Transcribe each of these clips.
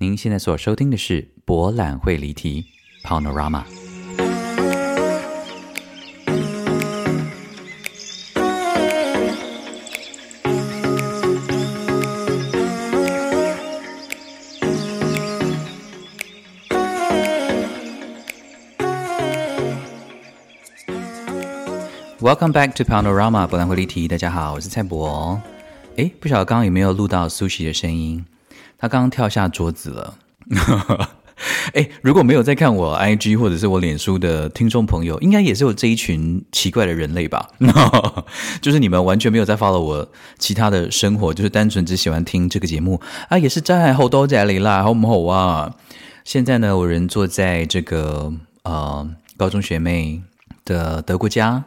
您现在所收听的是博览会离题 （Panorama）。Welcome back to Panorama，博览会离题。大家好，我是蔡博。诶，不晓得刚刚有没有录到 Sushi 的声音？他刚刚跳下桌子了。哎，如果没有在看我 IG 或者是我脸书的听众朋友，应该也是有这一群奇怪的人类吧？就是你们完全没有在 follow 我其他的生活，就是单纯只喜欢听这个节目啊，也是真爱好多在里啦，好不好啊？现在呢，我人坐在这个呃高中学妹的德国家，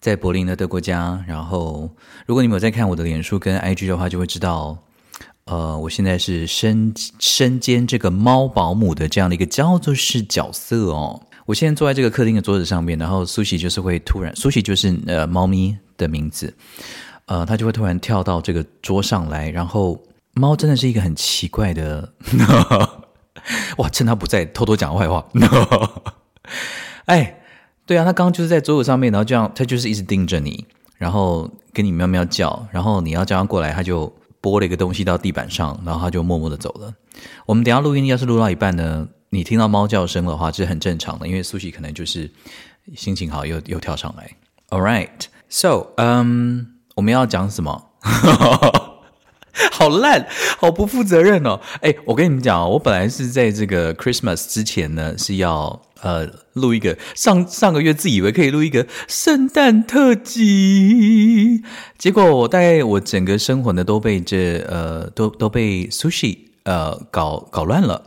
在柏林的德国家。然后，如果你们有在看我的脸书跟 IG 的话，就会知道。呃，我现在是身身兼这个猫保姆的这样的一个叫做是角色哦。我现在坐在这个客厅的桌子上面，然后苏西就是会突然，苏西就是呃猫咪的名字，呃，它就会突然跳到这个桌上来，然后猫真的是一个很奇怪的，哇，趁它不在偷偷讲坏话，哎，对啊，它刚刚就是在桌子上面，然后这样，它就是一直盯着你，然后跟你喵喵叫，然后你要叫它过来，它就。拨了一个东西到地板上，然后他就默默的走了。我们等下录音，要是录到一半呢，你听到猫叫声的话，这是很正常的，因为苏西可能就是心情好，又又跳上来。All right, so，嗯、um，我们要讲什么？好烂，好不负责任哦！哎，我跟你们讲，我本来是在这个 Christmas 之前呢，是要。呃，录一个上上个月自以为可以录一个圣诞特辑，结果我大概我整个生活呢都被这呃都都被 sushi 呃搞搞乱了。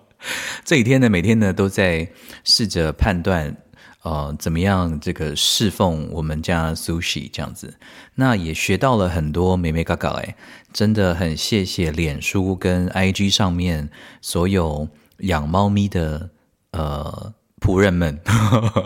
这几天呢，每天呢都在试着判断呃怎么样这个侍奉我们家 sushi 这样子，那也学到了很多美眉角角哎，真的很谢谢脸书跟 IG 上面所有养猫咪的。呃，仆人们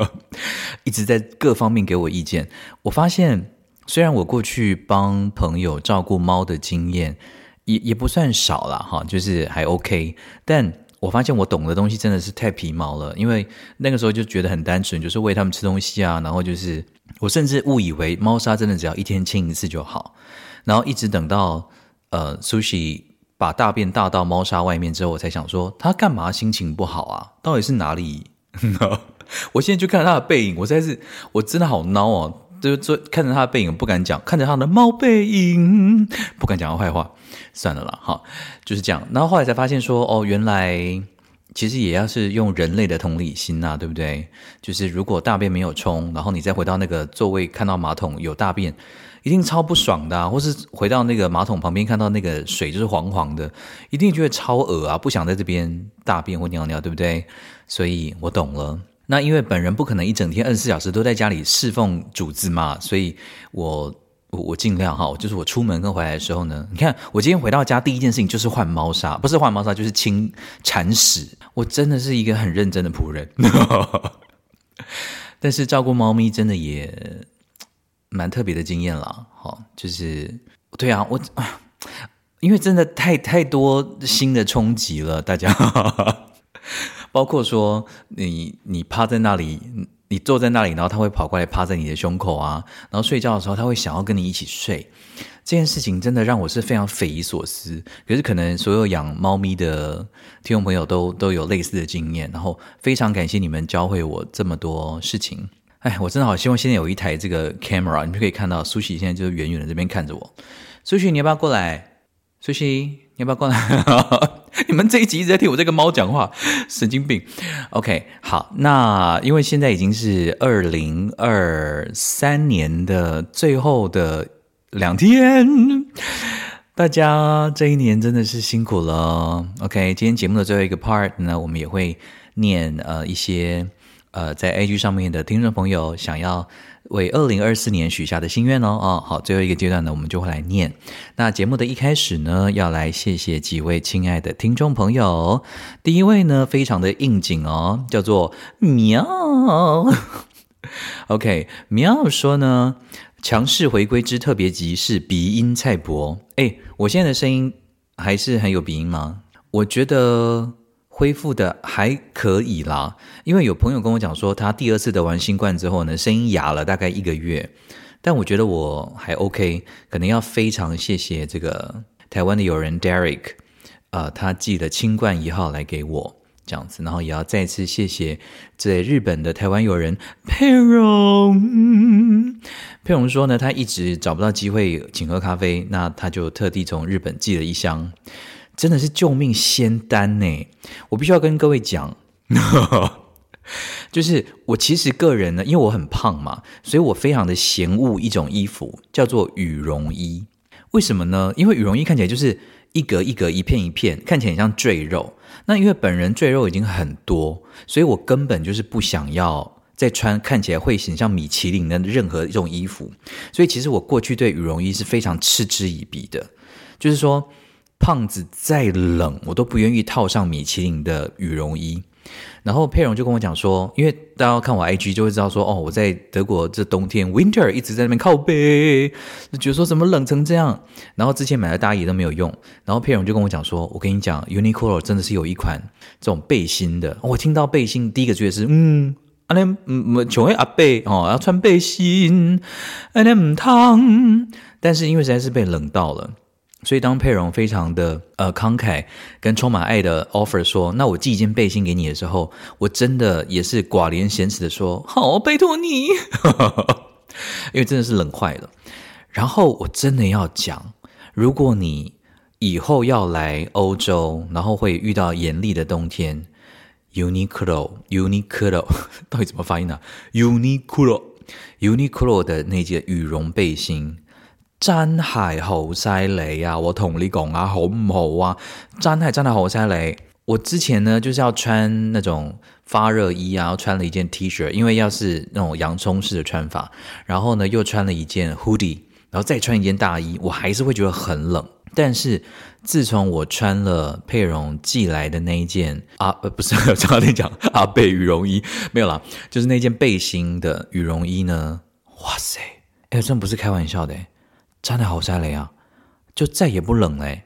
一直在各方面给我意见。我发现，虽然我过去帮朋友照顾猫的经验也也不算少啦，哈，就是还 OK。但我发现我懂的东西真的是太皮毛了，因为那个时候就觉得很单纯，就是喂他们吃东西啊，然后就是我甚至误以为猫砂真的只要一天清一次就好，然后一直等到呃，Sushi。把大便大到猫砂外面之后，我才想说他干嘛心情不好啊？到底是哪里？我现在就看他的背影，我实在是我真的好孬哦！就就看着他的背影不敢讲，看着他的猫背影不敢讲他坏话，算了啦，哈，就是这样。然后后来才发现说，哦，原来其实也要是用人类的同理心呐，对不对？就是如果大便没有冲，然后你再回到那个座位，看到马桶有大便。一定超不爽的，或是回到那个马桶旁边看到那个水就是黄黄的，一定觉得超恶啊，不想在这边大便或尿尿，对不对？所以我懂了。那因为本人不可能一整天二十四小时都在家里侍奉主子嘛，所以我我我尽量哈，就是我出门跟回来的时候呢，你看我今天回到家第一件事情就是换猫砂，不是换猫砂就是清铲屎。我真的是一个很认真的仆人，但是照顾猫咪真的也。蛮特别的经验了，好，就是对啊，我，因为真的太太多新的冲击了，大家，包括说你你趴在那里，你坐在那里，然后他会跑过来趴在你的胸口啊，然后睡觉的时候他会想要跟你一起睡，这件事情真的让我是非常匪夷所思。可是可能所有养猫咪的听众朋友都都有类似的经验，然后非常感谢你们教会我这么多事情。哎，我真的好希望现在有一台这个 camera，你就可以看到苏西现在就是远远的这边看着我。苏西，你要不要过来？苏西，要不要过来？你们这一集一直在听我这个猫讲话，神经病。OK，好，那因为现在已经是二零二三年的最后的两天，大家这一年真的是辛苦了。OK，今天节目的最后一个 part 呢，我们也会念呃一些。呃，在 A G 上面的听众朋友想要为二零二四年许下的心愿哦，哦，好，最后一个阶段呢，我们就会来念。那节目的一开始呢，要来谢谢几位亲爱的听众朋友。第一位呢，非常的应景哦，叫做喵。OK，喵说呢，强势回归之特别集是鼻音菜博。哎，我现在的声音还是很有鼻音吗？我觉得恢复的还可以啦，因为有朋友跟我讲说，他第二次得完新冠之后呢，声音哑了大概一个月，但我觉得我还 OK，可能要非常谢谢这个台湾的友人 Derek，呃，他寄了清冠一号来给我。这样子，然后也要再次谢谢在日本的台湾友人佩蓉。佩蓉说呢，他一直找不到机会请喝咖啡，那他就特地从日本寄了一箱，真的是救命仙丹呢。我必须要跟各位讲，就是我其实个人呢，因为我很胖嘛，所以我非常的嫌恶一种衣服，叫做羽绒衣。为什么呢？因为羽绒衣看起来就是一格一格、一片一片，看起来很像赘肉。那因为本人赘肉已经很多，所以我根本就是不想要再穿看起来会显像米其林的任何一种衣服。所以其实我过去对羽绒衣是非常嗤之以鼻的，就是说胖子再冷，我都不愿意套上米其林的羽绒衣。然后佩蓉就跟我讲说，因为大家看我 IG 就会知道说，哦，我在德国这冬天 Winter 一直在那边靠背，就觉得说怎么冷成这样。然后之前买的大衣都没有用。然后佩蓉就跟我讲说，我跟你讲，Uniqlo 真的是有一款这种背心的。我听到背心第一个觉得是，嗯，阿那嗯，穷阿伯哦，要穿背心，阿那唔烫。但是因为实在是被冷到了。所以，当佩蓉非常的呃慷慨跟充满爱的 offer 说：“那我寄一件背心给你的时候，我真的也是寡廉鲜耻的说：‘好，拜托你。’因为真的是冷坏了。然后我真的要讲，如果你以后要来欧洲，然后会遇到严厉的冬天，Uniqlo，Uniqlo 到底怎么发音呢、？Uniqlo，Uniqlo 的那件羽绒背心。”真系好犀利啊！我同你讲啊，好唔好啊？真系真系好犀利。我之前呢就是要穿那种发热衣啊，穿了一件 T 恤，因为要是那种洋葱式的穿法，然后呢又穿了一件 hoodie，然后再穿一件大衣，我还是会觉得很冷。但是自从我穿了佩蓉寄来的那一件啊，呃，不是，差点讲阿贝羽绒衣，没有啦，就是那件背心的羽绒衣呢，哇塞，哎，真不是开玩笑的。真的好晒雷啊！就再也不冷嘞，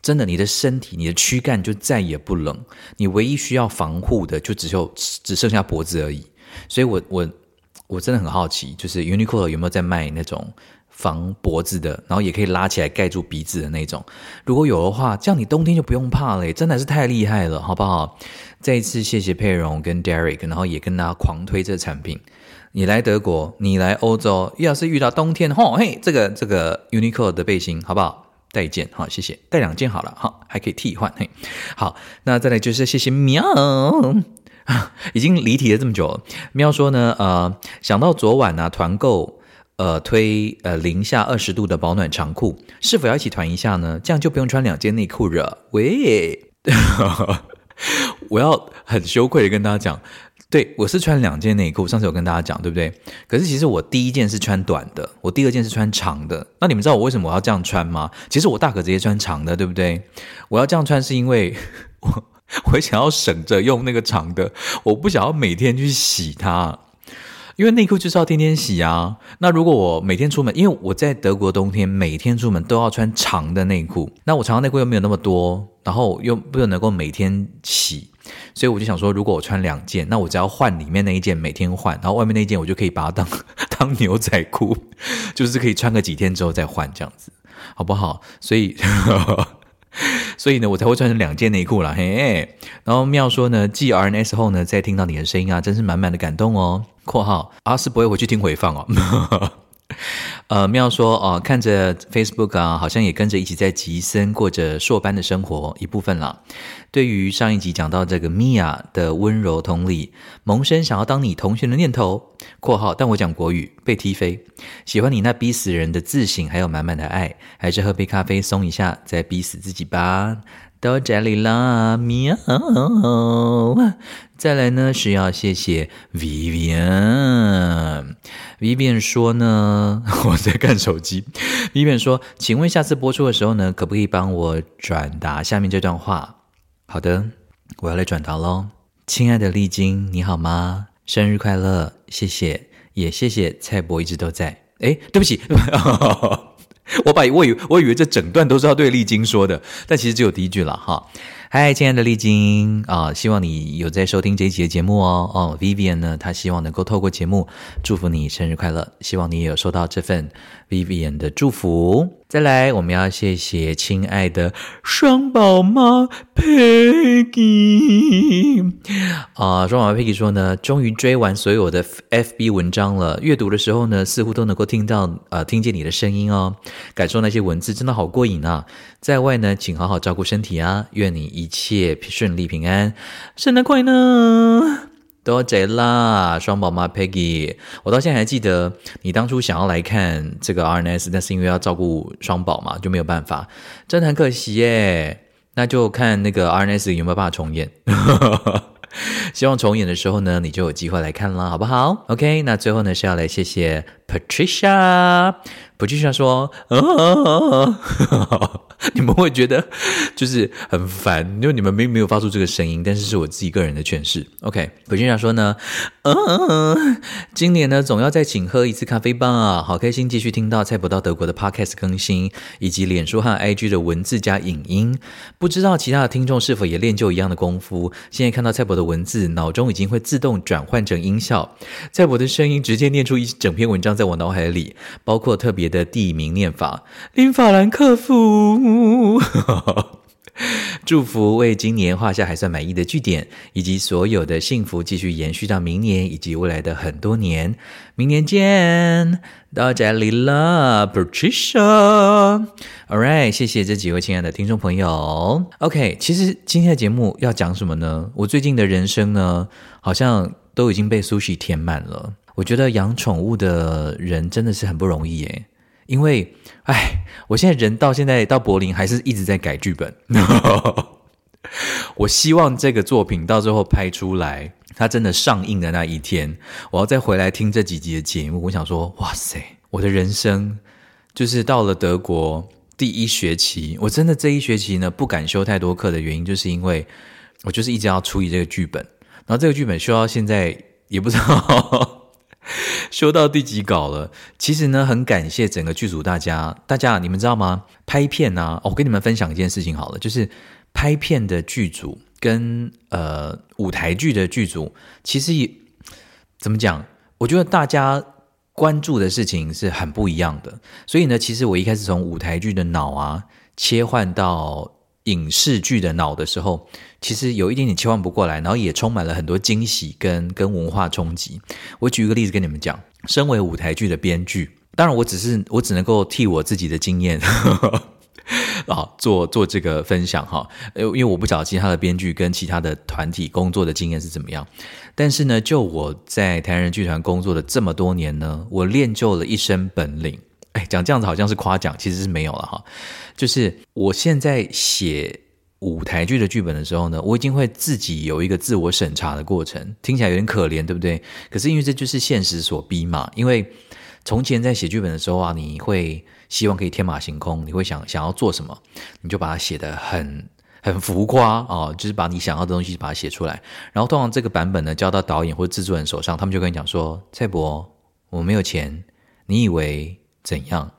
真的，你的身体、你的躯干就再也不冷。你唯一需要防护的，就只有只剩下脖子而已。所以我我我真的很好奇，就是 Uniqlo 有没有在卖那种防脖子的，然后也可以拉起来盖住鼻子的那种。如果有的话，这样你冬天就不用怕了，真的是太厉害了，好不好？再一次谢谢佩蓉跟 Derek，然后也跟大家狂推这个产品。你来德国，你来欧洲，要是遇到冬天，吼嘿，这个这个 Uniqlo 的背心好不好？带一件，好，谢谢，带两件好了，好，还可以替换，嘿，好，那再来就是谢谢喵，已经离题了这么久了，喵说呢，呃，想到昨晚呢、啊、团购，呃推呃零下二十度的保暖长裤，是否要一起团一下呢？这样就不用穿两件内裤了。喂，我要很羞愧的跟大家讲。对，我是穿两件内裤，上次有跟大家讲，对不对？可是其实我第一件是穿短的，我第二件是穿长的。那你们知道我为什么我要这样穿吗？其实我大可直接穿长的，对不对？我要这样穿是因为 我我想要省着用那个长的，我不想要每天去洗它。因为内裤就是要天天洗啊。那如果我每天出门，因为我在德国冬天每天出门都要穿长的内裤，那我长的内裤又没有那么多，然后又不能够每天洗，所以我就想说，如果我穿两件，那我只要换里面那一件每天换，然后外面那一件我就可以把它当 当牛仔裤，就是可以穿个几天之后再换这样子，好不好？所以。所以呢，我才会穿成两件内裤啦。嘿。然后妙说呢，继 RNS 后呢，再听到你的声音啊，真是满满的感动哦。括号啊，是不会回去听回放哦。呃，妙说哦、看着 Facebook 啊，好像也跟着一起在吉森过着硕班的生活一部分啦。对于上一集讲到这个 Mia 的温柔同理，萌生想要当你同学的念头。括号，但我讲国语被踢飞。喜欢你那逼死人的自省，还有满满的爱，还是喝杯咖啡松一下，再逼死自己吧。到这里啦，喵！再来呢是要谢谢 Vivian。Vivian 说呢，我在看手机。Vivian 说，请问下次播出的时候呢，可不可以帮我转达下面这段话？好的，我要来转达喽。亲爱的丽晶，你好吗？生日快乐！谢谢，也谢谢蔡博一直都在。哎，对不起。我把我以我以为这整段都是要对丽晶说的，但其实只有第一句了哈。嗨，亲爱的丽晶啊，希望你有在收听这一集的节目哦。哦，Vivian 呢，她希望能够透过节目祝福你生日快乐，希望你也有收到这份 Vivian 的祝福。再来，我们要谢谢亲爱的双宝妈 Peggy 啊，双宝妈 Peggy 说呢，终于追完所有的 FB 文章了，阅读的时候呢，似乎都能够听到呃，听见你的声音哦，感受那些文字真的好过瘾啊！在外呢，请好好照顾身体啊，愿你一切顺利平安，圣诞快乐！多谢啦，双宝妈 Peggy，我到现在还记得你当初想要来看这个 RNS，但是因为要照顾双宝嘛，就没有办法，真的很可惜耶。那就看那个 RNS 有没有办法重演，希望重演的时候呢，你就有机会来看啦，好不好？OK，那最后呢是要来谢谢 Patricia Patricia，Patricia 说。哦 你们会觉得就是很烦，因为你们并没有发出这个声音，但是是我自己个人的诠释。OK，我经常说呢，嗯，今年呢总要再请喝一次咖啡吧。好开心继续听到蔡伯到德国的 Podcast 更新，以及脸书和 IG 的文字加影音。不知道其他的听众是否也练就一样的功夫？现在看到蔡伯的文字，脑中已经会自动转换成音效，蔡伯的声音直接念出一整篇文章在我脑海里，包括特别的地名念法，林法兰克福。祝福为今年画下还算满意的句点，以及所有的幸福继续延续到明年以及未来的很多年。明年见，到这里了，Patricia。All right，谢谢这几位亲爱的听众朋友。OK，其实今天的节目要讲什么呢？我最近的人生呢，好像都已经被 Sushi 填满了。我觉得养宠物的人真的是很不容易耶。因为，哎，我现在人到现在到柏林还是一直在改剧本。我希望这个作品到最后拍出来，它真的上映的那一天，我要再回来听这几集的节目。我想说，哇塞，我的人生就是到了德国第一学期，我真的这一学期呢不敢修太多课的原因，就是因为我就是一直要处理这个剧本，然后这个剧本修到现在也不知道。修到第几稿了？其实呢，很感谢整个剧组大家。大家你们知道吗？拍片啊，我跟你们分享一件事情好了，就是拍片的剧组跟呃舞台剧的剧组，其实也怎么讲？我觉得大家关注的事情是很不一样的。所以呢，其实我一开始从舞台剧的脑啊切换到。影视剧的脑的时候，其实有一点点切换不过来，然后也充满了很多惊喜跟跟文化冲击。我举一个例子跟你们讲，身为舞台剧的编剧，当然我只是我只能够替我自己的经验 啊做做这个分享哈，因为我不晓得其他的编剧跟其他的团体工作的经验是怎么样。但是呢，就我在台人剧团工作的这么多年呢，我练就了一身本领。讲这样子好像是夸奖，其实是没有了哈。就是我现在写舞台剧的剧本的时候呢，我已经会自己有一个自我审查的过程，听起来有点可怜，对不对？可是因为这就是现实所逼嘛。因为从前在写剧本的时候啊，你会希望可以天马行空，你会想想要做什么，你就把它写得很很浮夸啊，就是把你想要的东西把它写出来。然后通常这个版本呢，交到导演或制作人手上，他们就跟你讲说：“蔡伯，我没有钱，你以为？”怎样？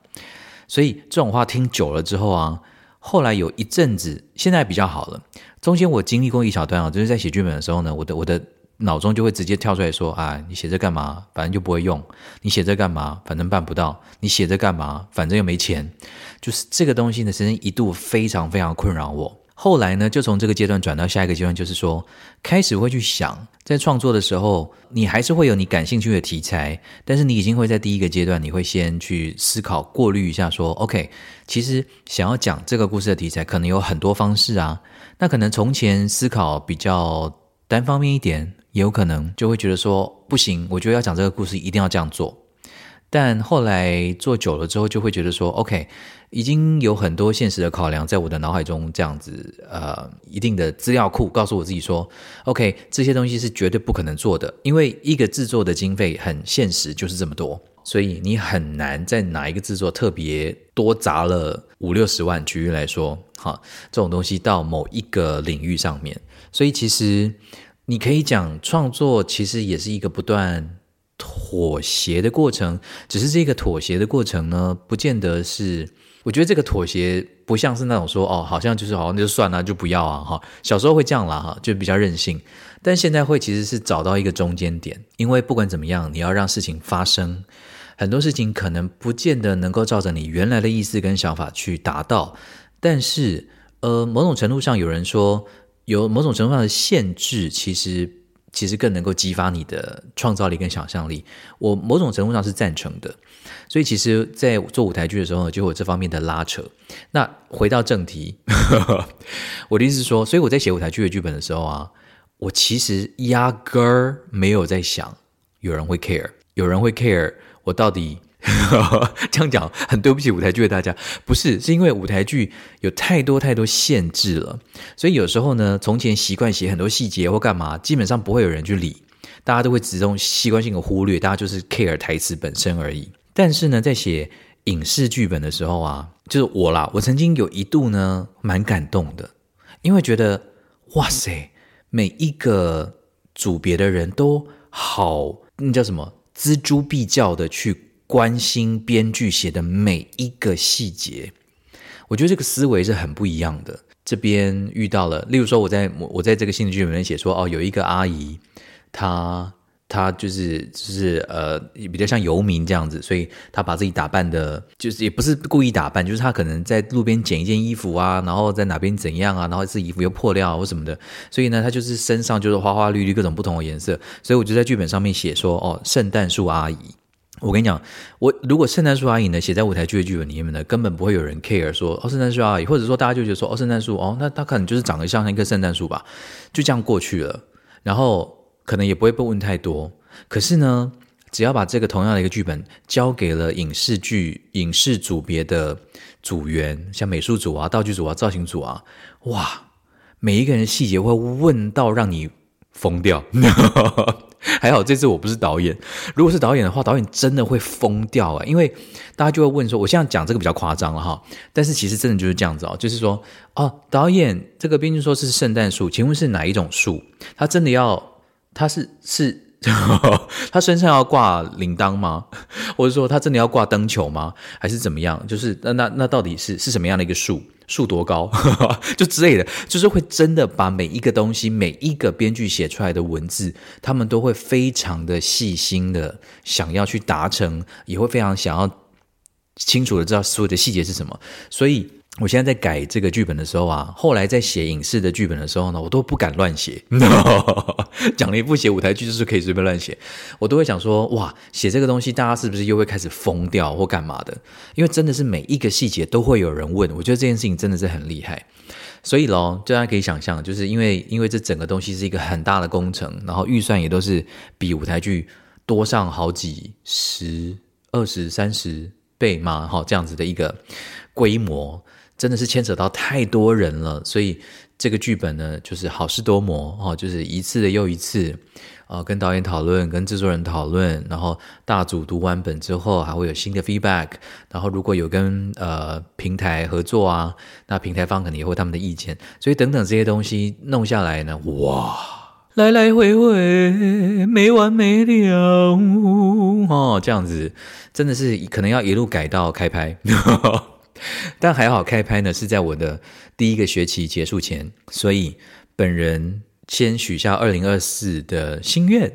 所以这种话听久了之后啊，后来有一阵子，现在比较好了。中间我经历过一小段啊，就是在写剧本的时候呢，我的我的脑中就会直接跳出来说：“啊，你写这干嘛？反正就不会用。你写这干嘛？反正办不到。你写这干嘛？反正又没钱。”就是这个东西呢，曾经一度非常非常困扰我。后来呢，就从这个阶段转到下一个阶段，就是说，开始会去想，在创作的时候，你还是会有你感兴趣的题材，但是你已经会在第一个阶段，你会先去思考、过滤一下，说，OK，其实想要讲这个故事的题材，可能有很多方式啊。那可能从前思考比较单方面一点，也有可能就会觉得说，不行，我觉得要讲这个故事，一定要这样做。但后来做久了之后，就会觉得说，OK，已经有很多现实的考量在我的脑海中这样子，呃，一定的资料库告诉我自己说，OK，这些东西是绝对不可能做的，因为一个制作的经费很现实，就是这么多，所以你很难在哪一个制作特别多砸了五六十万，举例来说，哈，这种东西到某一个领域上面，所以其实你可以讲创作，其实也是一个不断。妥协的过程，只是这个妥协的过程呢，不见得是。我觉得这个妥协不像是那种说哦，好像就是好像就算了，就不要啊哈。小时候会这样啦哈，就比较任性。但现在会其实是找到一个中间点，因为不管怎么样，你要让事情发生，很多事情可能不见得能够照着你原来的意思跟想法去达到。但是呃，某种程度上有人说，有某种程度上的限制，其实。其实更能够激发你的创造力跟想象力，我某种程度上是赞成的。所以，其实，在做舞台剧的时候呢，就有这方面的拉扯。那回到正题，我的意思是说，所以我在写舞台剧的剧本的时候啊，我其实压根儿没有在想有人会 care，有人会 care 我到底。这样讲很对不起舞台剧的大家，不是，是因为舞台剧有太多太多限制了，所以有时候呢，从前习惯写很多细节或干嘛，基本上不会有人去理，大家都会自动习惯性的忽略，大家就是 care 台词本身而已。但是呢，在写影视剧本的时候啊，就是我啦，我曾经有一度呢，蛮感动的，因为觉得哇塞，每一个组别的人都好，那叫什么，锱铢必较的去。关心编剧写的每一个细节，我觉得这个思维是很不一样的。这边遇到了，例如说，我在我在这个新的剧本里面写说，哦，有一个阿姨，她她就是就是呃，比较像游民这样子，所以她把自己打扮的，就是也不是故意打扮，就是她可能在路边捡一件衣服啊，然后在哪边怎样啊，然后这衣服又破掉啊或什么的，所以呢，她就是身上就是花花绿绿各种不同的颜色，所以我就在剧本上面写说，哦，圣诞树阿姨。我跟你讲，我如果圣诞树阿姨呢写在舞台剧的剧本里面呢，根本不会有人 care 说哦，圣诞树阿姨，或者说大家就觉得说哦，圣诞树哦，那他可能就是长得像一棵圣诞树吧，就这样过去了，然后可能也不会被问太多。可是呢，只要把这个同样的一个剧本交给了影视剧影视组别的组员，像美术组啊、道具组啊、造型组啊，哇，每一个人细节会问到让你疯掉。还好这次我不是导演，如果是导演的话，导演真的会疯掉啊！因为大家就会问说，我现在讲这个比较夸张了哈，但是其实真的就是这样子哦，就是说哦，导演这个编剧说是圣诞树，请问是哪一种树？他真的要，他是是。他身上要挂铃铛吗？或者说他真的要挂灯球吗？还是怎么样？就是那那那到底是是什么样的一个树？树多高？就之类的，就是会真的把每一个东西，每一个编剧写出来的文字，他们都会非常的细心的想要去达成，也会非常想要清楚的知道所有的细节是什么，所以。我现在在改这个剧本的时候啊，后来在写影视的剧本的时候呢，我都不敢乱写。讲了一部写舞台剧就是可以随便乱写，我都会想说，哇，写这个东西大家是不是又会开始疯掉或干嘛的？因为真的是每一个细节都会有人问，我觉得这件事情真的是很厉害。所以咯，大家可以想象，就是因为因为这整个东西是一个很大的工程，然后预算也都是比舞台剧多上好几十、二十、三十倍嘛，哈，这样子的一个规模。真的是牵扯到太多人了，所以这个剧本呢，就是好事多磨哦，就是一次的又一次，呃，跟导演讨论，跟制作人讨论，然后大组读完本之后，还会有新的 feedback，然后如果有跟呃平台合作啊，那平台方可能也会他们的意见，所以等等这些东西弄下来呢，哇，来来回回没完没了哦，这样子真的是可能要一路改到开拍。但还好，开拍呢是在我的第一个学期结束前，所以本人先许下二零二四的心愿，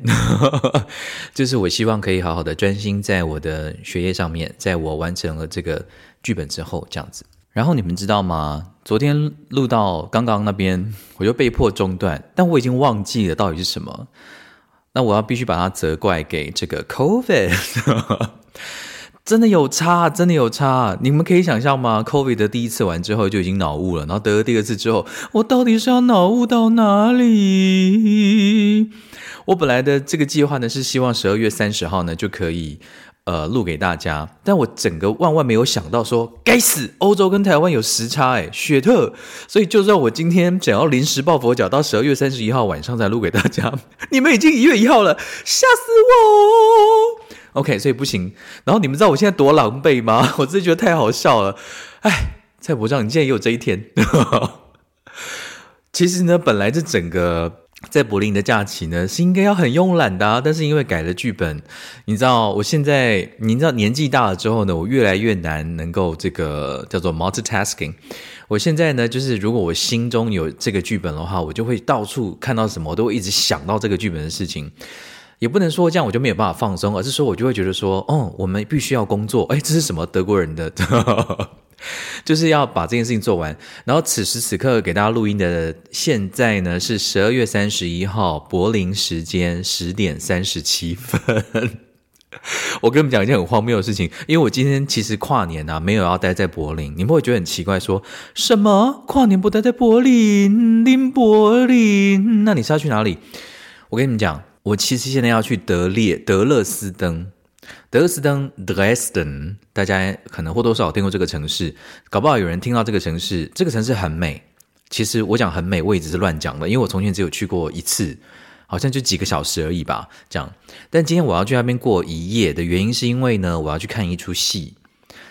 就是我希望可以好好的专心在我的学业上面，在我完成了这个剧本之后，这样子。然后你们知道吗？昨天录到刚刚那边，我就被迫中断，但我已经忘记了到底是什么。那我要必须把它责怪给这个 COVID。真的有差，真的有差。你们可以想象吗？COVID 的第一次完之后就已经脑雾了，然后得了第二次之后，我到底是要脑雾到哪里？我本来的这个计划呢是希望十二月三十号呢就可以呃录给大家，但我整个万万没有想到说，该死，欧洲跟台湾有时差哎，雪特，所以就算我今天想要临时抱佛脚到十二月三十一号晚上再录给大家，你们已经一月一号了，吓死我！OK，所以不行。然后你们知道我现在多狼狈吗？我真的觉得太好笑了。哎，蔡伯章，你现在也有这一天。其实呢，本来这整个在柏林的假期呢，是应该要很慵懒的，但是因为改了剧本，你知道，我现在你知道年纪大了之后呢，我越来越难能够这个叫做 multitasking。我现在呢，就是如果我心中有这个剧本的话，我就会到处看到什么，我都会一直想到这个剧本的事情。也不能说这样我就没有办法放松，而是说我就会觉得说，哦，我们必须要工作。哎，这是什么德国人的？就是要把这件事情做完。然后此时此刻给大家录音的现在呢是十二月三十一号柏林时间十点三十七分。我跟你们讲一件很荒谬的事情，因为我今天其实跨年啊没有要待在柏林，你们会觉得很奇怪说，说什么跨年不待在柏林？林柏林？那你是要去哪里？我跟你们讲，我其实现在要去德列德勒斯登。德勒斯登 Dresden，大家可能或多或少听过这个城市，搞不好有人听到这个城市，这个城市很美。其实我讲很美，我也只是乱讲的，因为我从前只有去过一次，好像就几个小时而已吧，这样。但今天我要去那边过一夜的原因，是因为呢，我要去看一出戏。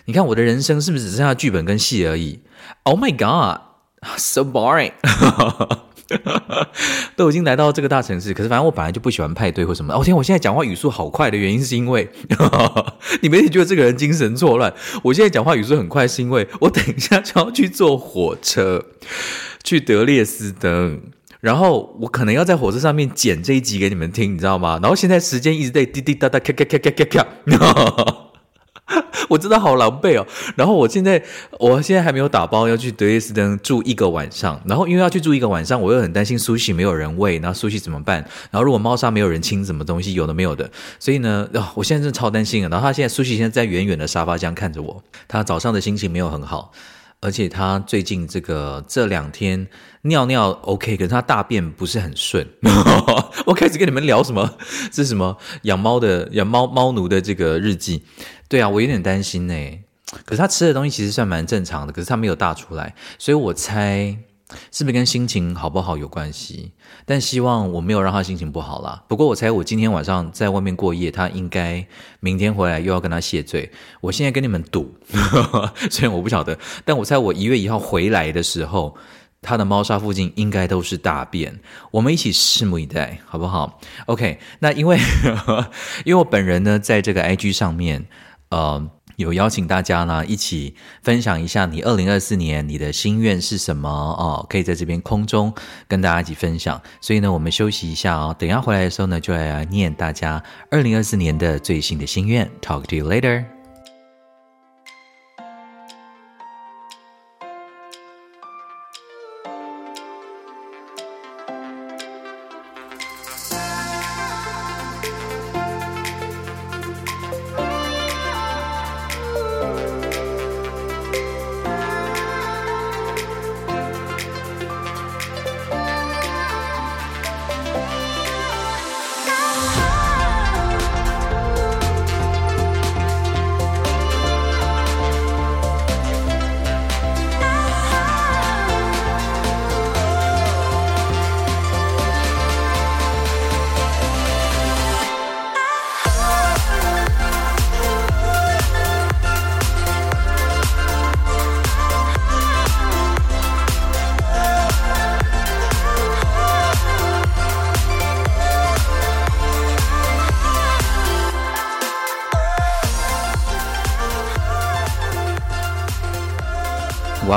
你看我的人生是不是只剩下剧本跟戏而已？Oh my god，so boring。都已经来到这个大城市，可是反正我本来就不喜欢派对或什么。哦天，我现在讲话语速好快的原因是因为 你没觉得这个人精神错乱？我现在讲话语速很快，是因为我等一下就要去坐火车去德列斯登，然后我可能要在火车上面剪这一集给你们听，你知道吗？然后现在时间一直在滴滴答答，咔咔咔咔咔咔。我真的好狼狈哦，然后我现在我现在还没有打包要去德累斯登住一个晚上，然后因为要去住一个晚上，我又很担心苏西没有人喂，然后苏西怎么办？然后如果猫砂没有人清，什么东西有的没有的，所以呢，我现在真的超担心啊。然后他现在苏西现在在远远的沙发这样看着我，他早上的心情没有很好，而且他最近这个这两天尿尿 OK，可是他大便不是很顺。我开始跟你们聊什么？这是什么养猫的养猫猫奴的这个日记。对啊，我有点担心呢。可是他吃的东西其实算蛮正常的，可是他没有大出来，所以我猜是不是跟心情好不好有关系？但希望我没有让他心情不好啦。不过我猜我今天晚上在外面过夜，他应该明天回来又要跟他谢罪。我现在跟你们赌，虽然我不晓得，但我猜我一月一号回来的时候，他的猫砂附近应该都是大便。我们一起拭目以待，好不好？OK，那因为 因为我本人呢，在这个 IG 上面。呃，有邀请大家呢一起分享一下你二零二四年你的心愿是什么哦，可以在这边空中跟大家一起分享。所以呢，我们休息一下哦，等下回来的时候呢，就来念大家二零二四年的最新的心愿。Talk to you later.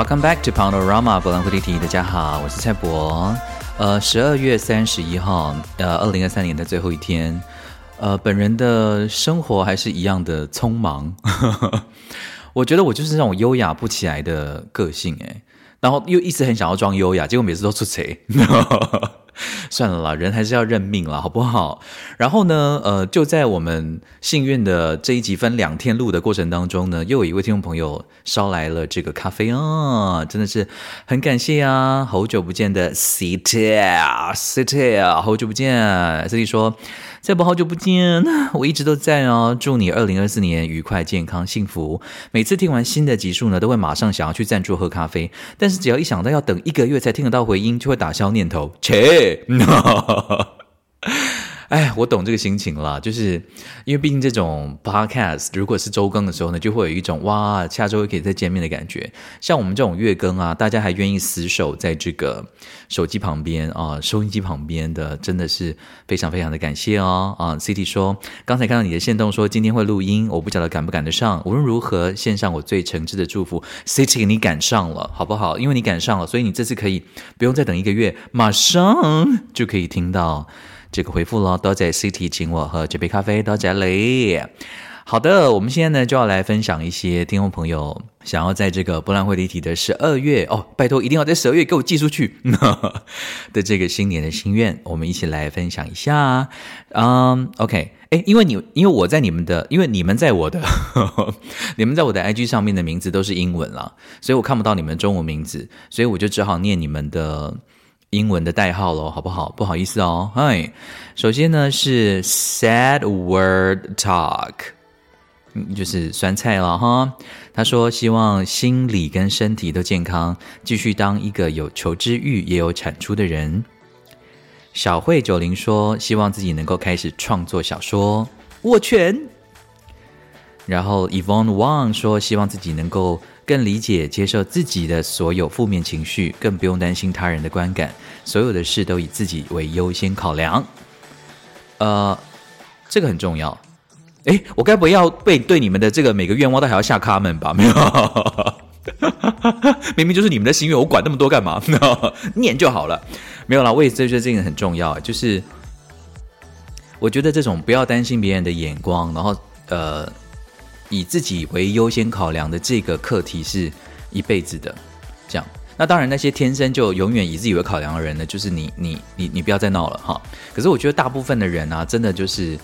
Come back to panorama 博览会离题。大家好，我是蔡博。呃，十二月三十一号，呃，二零二三年的最后一天。呃，本人的生活还是一样的匆忙。我觉得我就是那种优雅不起来的个性，诶，然后又一直很想要装优雅，结果每次都出贼。算了啦，人还是要认命了，好不好？然后呢，呃，就在我们幸运的这一集分两天录的过程当中呢，又有一位听众朋友捎来了这个咖啡啊，真的是很感谢啊！好久不见的 City，City，好久不见，City 说。在博好久不见，我一直都在哦。祝你二零二四年愉快、健康、幸福。每次听完新的集数呢，都会马上想要去赞助喝咖啡，但是只要一想到要等一个月才听得到回音，就会打消念头。切，哎，我懂这个心情了，就是因为毕竟这种 podcast 如果是周更的时候呢，就会有一种哇，下周可以再见面的感觉。像我们这种月更啊，大家还愿意死守在这个手机旁边啊，收音机旁边的，真的是非常非常的感谢哦。啊，City 说，刚才看到你的线动说今天会录音，我不晓得赶不赶得上。无论如何，献上我最诚挚的祝福，City 你赶上了，好不好？因为你赶上了，所以你这次可以不用再等一个月，马上就可以听到。这个回复咯，多谢 City 请我喝这杯咖啡，多谢你。好的，我们现在呢就要来分享一些听众朋友想要在这个柏览会离题的十二月哦，拜托一定要在十二月给我寄出去 的这个新年的心愿，我们一起来分享一下。嗯，OK，诶，因为你因为我在你们的，因为你们在我的，你们在我的 IG 上面的名字都是英文了，所以我看不到你们中文名字，所以我就只好念你们的。英文的代号喽，好不好？不好意思哦，嗨，首先呢是 Sad Word Talk，就是酸菜了哈。他说希望心理跟身体都健康，继续当一个有求知欲也有产出的人。小慧九零说希望自己能够开始创作小说，握拳。然后 Yvonne Wang 说希望自己能够。更理解、接受自己的所有负面情绪，更不用担心他人的观感。所有的事都以自己为优先考量。呃，这个很重要。哎，我该不要被对你们的这个每个愿望都还要下 comment 吧？没有，明明就是你们的心愿，我管那么多干嘛？念就好了。没有啦，我也觉得这个很重要。就是我觉得这种不要担心别人的眼光，然后呃。以自己为优先考量的这个课题是一辈子的，这样。那当然，那些天生就永远以自己为考量的人呢，就是你、你、你、你不要再闹了哈。可是我觉得大部分的人啊，真的就是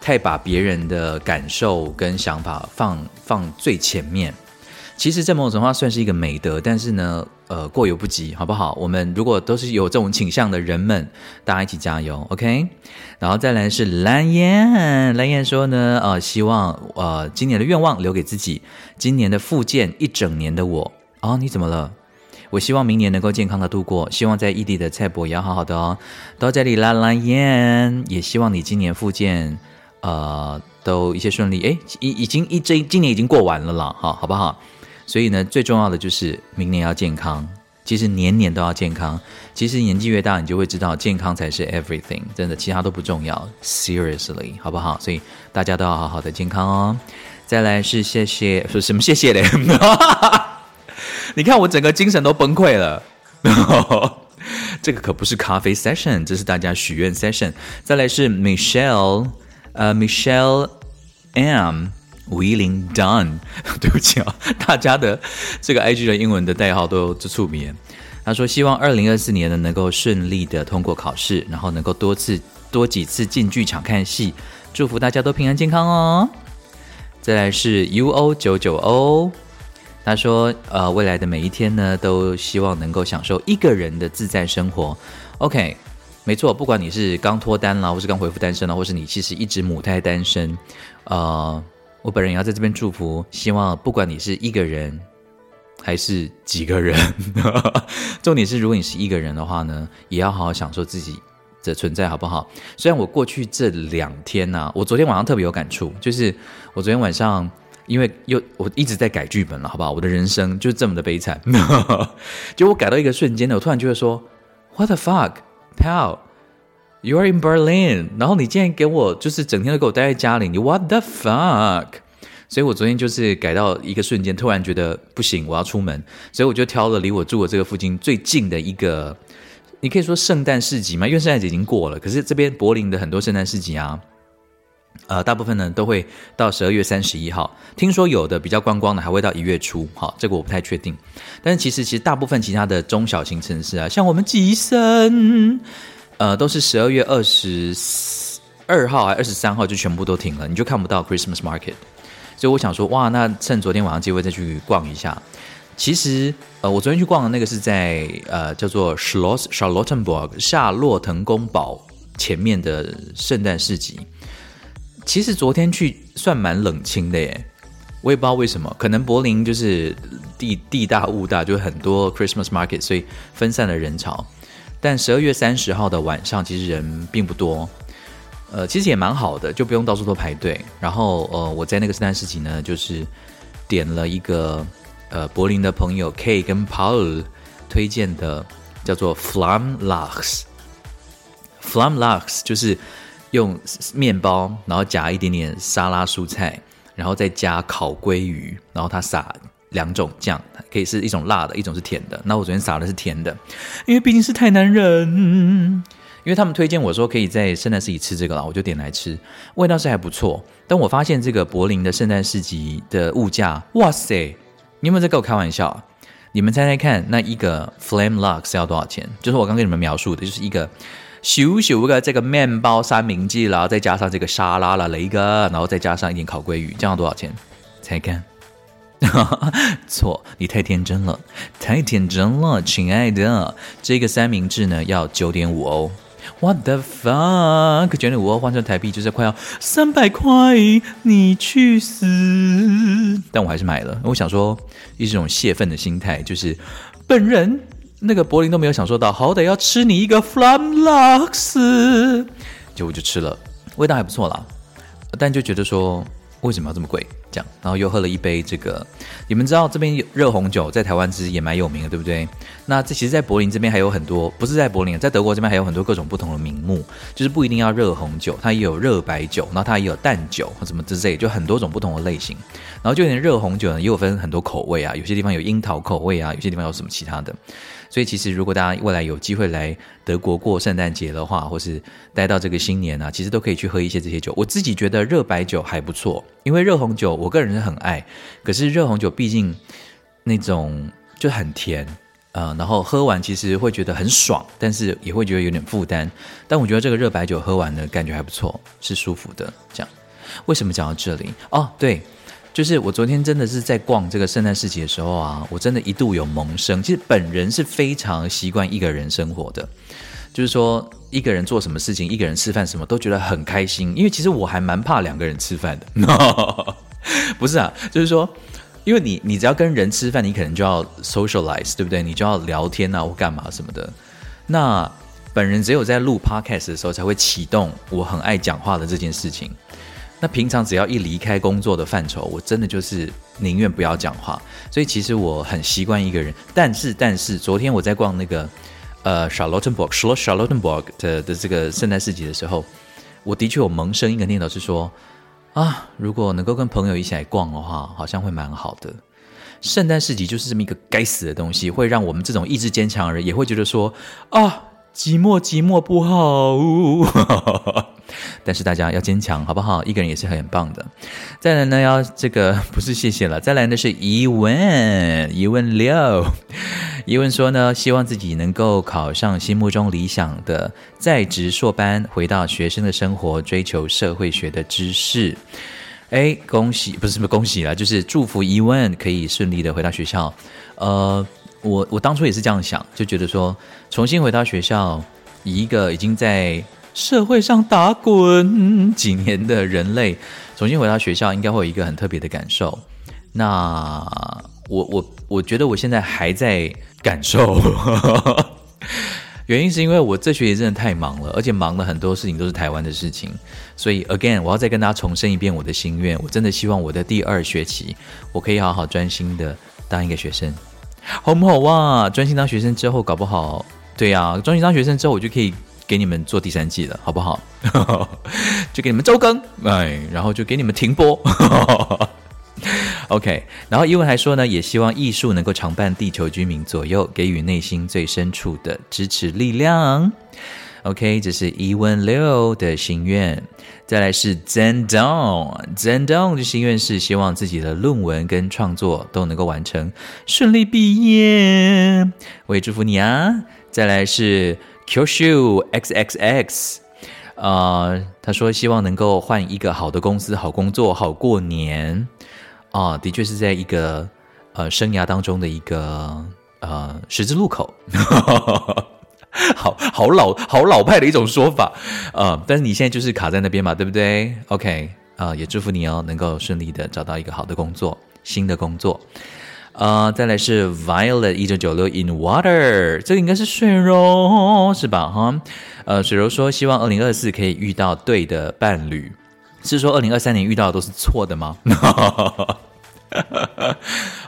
太把别人的感受跟想法放放最前面。其实，在某种程度上算是一个美德，但是呢，呃，过犹不及，好不好？我们如果都是有这种倾向的人们，大家一起加油，OK？然后再来是蓝燕，蓝燕说呢，呃，希望呃今年的愿望留给自己，今年的复健一整年的我，哦，你怎么了？我希望明年能够健康的度过，希望在异地的蔡博也要好好的哦。到这里啦，蓝燕，也希望你今年复健，呃，都一切顺利。诶，已已经一这今年已经过完了啦，哈，好不好？所以呢，最重要的就是明年要健康。其实年年都要健康。其实年纪越大，你就会知道健康才是 everything，真的，其他都不重要。Seriously，好不好？所以大家都要好好的健康哦。再来是谢谢，说什么谢谢嘞？你看我整个精神都崩溃了。这个可不是咖啡 session，这是大家许愿 session。再来是 Michelle，呃，Michelle M。Willing done，对不起啊，大家的这个 IG 的英文的代号都就出名。他说希望二零二四年呢能够顺利的通过考试，然后能够多次多几次进剧场看戏，祝福大家都平安健康哦。再来是 UO 九九 O，他说呃未来的每一天呢都希望能够享受一个人的自在生活。OK，没错，不管你是刚脱单啦，或是刚恢复单身啦，或是你其实一直母胎单身，呃。我本人也要在这边祝福，希望不管你是一个人还是几个人，重点是如果你是一个人的话呢，也要好好享受自己的存在，好不好？虽然我过去这两天呢、啊，我昨天晚上特别有感触，就是我昨天晚上因为又我一直在改剧本了，好不好？我的人生就是这么的悲惨，就我改到一个瞬间呢，我突然就会说，What the fuck, pal? You are in Berlin，然后你竟然给我就是整天都给我待在家里，你 What the fuck？所以我昨天就是改到一个瞬间，突然觉得不行，我要出门，所以我就挑了离我住的这个附近最近的一个，你可以说圣诞市集嘛，因为圣诞节已经过了，可是这边柏林的很多圣诞市集啊，呃，大部分呢都会到十二月三十一号，听说有的比较观光的还会到一月初，好，这个我不太确定，但是其实其实大部分其他的中小型城市啊，像我们吉森。呃，都是十二月二十二号还二十三号就全部都停了，你就看不到 Christmas Market。所以我想说，哇，那趁昨天晚上机会再去逛一下。其实，呃，我昨天去逛的那个是在呃叫做 Schloss Charlottenburg 夏洛滕宫堡前面的圣诞市集。其实昨天去算蛮冷清的耶，我也不知道为什么，可能柏林就是地地大物大，就很多 Christmas Market，所以分散了人潮。但十二月三十号的晚上，其实人并不多。呃，其实也蛮好的，就不用到处都排队。然后呃，我在那个圣诞市集呢，就是点了一个呃柏林的朋友 K 跟 Paul 推荐的，叫做 Flam Lachs。Flam Lachs 就是用面包，然后夹一点点沙拉蔬菜，然后再加烤鲑鱼，然后它撒两种酱，可以是一种辣的，一种是甜的。那我昨天撒的是甜的，因为毕竟是台南人。因为他们推荐我说可以在圣诞市集吃这个啦，我就点来吃，味道是还不错。但我发现这个柏林的圣诞市集的物价，哇塞！你有没有在跟我开玩笑啊？你们猜猜看，那一个 Flam Lachs 要多少钱？就是我刚跟你们描述的，就是一个小小的这个面包三明治，然后再加上这个沙拉啦雷哥，然后再加上一点烤鲑鱼，这样多少钱？猜看。错，你太天真了，太天真了，亲爱的，这个三明治呢要九点五欧。What the fuck？九点五欧换成台币就是快要三百块，你去死！但我还是买了，我想说，一种泄愤的心态，就是本人那个柏林都没有享受到，好歹要吃你一个 Flam Lachs，结果我就吃了，味道还不错啦，但就觉得说。为什么要这么贵？这样，然后又喝了一杯这个。你们知道这边有热红酒在台湾其实也蛮有名的，对不对？那这其实，在柏林这边还有很多，不是在柏林，在德国这边还有很多各种不同的名目，就是不一定要热红酒，它也有热白酒，然后它也有淡酒什么之类，就很多种不同的类型。然后就连热红酒呢，也有分很多口味啊，有些地方有樱桃口味啊，有些地方有什么其他的。所以其实，如果大家未来有机会来德国过圣诞节的话，或是待到这个新年啊，其实都可以去喝一些这些酒。我自己觉得热白酒还不错，因为热红酒我个人是很爱，可是热红酒毕竟那种就很甜，呃，然后喝完其实会觉得很爽，但是也会觉得有点负担。但我觉得这个热白酒喝完的感觉还不错，是舒服的。这样，为什么讲到这里？哦，对。就是我昨天真的是在逛这个圣诞市集的时候啊，我真的一度有萌生。其实本人是非常习惯一个人生活的，就是说一个人做什么事情，一个人吃饭什么都觉得很开心。因为其实我还蛮怕两个人吃饭的。No! 不是啊，就是说，因为你你只要跟人吃饭，你可能就要 socialize，对不对？你就要聊天啊或干嘛什么的。那本人只有在录 podcast 的时候才会启动我很爱讲话的这件事情。那平常只要一离开工作的范畴，我真的就是宁愿不要讲话。所以其实我很习惯一个人。但是，但是昨天我在逛那个呃 Charlottenburg，Schloss Charlottenburg 的的这个圣诞市集的时候，我的确有萌生一个念头是说啊，如果能够跟朋友一起来逛的话，好像会蛮好的。圣诞市集就是这么一个该死的东西，会让我们这种意志坚强的人也会觉得说啊。寂寞，寂寞不好，但是大家要坚强，好不好？一个人也是很棒的。再来呢，要这个不是谢谢了。再来呢是疑问，疑问六，疑问说呢，希望自己能够考上心目中理想的在职硕班，回到学生的生活，追求社会学的知识。哎，恭喜，不是什么恭喜啦，就是祝福疑问可以顺利的回到学校。呃。我我当初也是这样想，就觉得说重新回到学校，以一个已经在社会上打滚几年的人类，重新回到学校，应该会有一个很特别的感受。那我我我觉得我现在还在感受，原因是因为我这学期真的太忙了，而且忙了很多事情都是台湾的事情，所以 again 我要再跟大家重申一遍我的心愿，我真的希望我的第二学期我可以好好专心的当一个学生。好不好啊？专心当学生之后，搞不好，对呀、啊，专心当学生之后，我就可以给你们做第三季了，好不好？就给你们周更，哎，然后就给你们停播。OK，然后伊文还说呢，也希望艺术能够常伴地球居民左右，给予内心最深处的支持力量。OK，这是伊文六的心愿。再来是 Zendong，Zendong 的心愿是希望自己的论文跟创作都能够完成，顺利毕业。我也祝福你啊！再来是 Kyoshu XXX，呃，他说希望能够换一个好的公司、好工作、好过年。啊、的确是在一个呃生涯当中的一个呃十字路口。好好老好老派的一种说法，呃，但是你现在就是卡在那边嘛，对不对？OK，啊、也祝福你哦，能够顺利的找到一个好的工作，新的工作。呃，再来是 Violet 一九九六 In Water，这个应该是水柔是吧？哈，呃，水柔说希望二零二四可以遇到对的伴侣，是说二零二三年遇到的都是错的吗？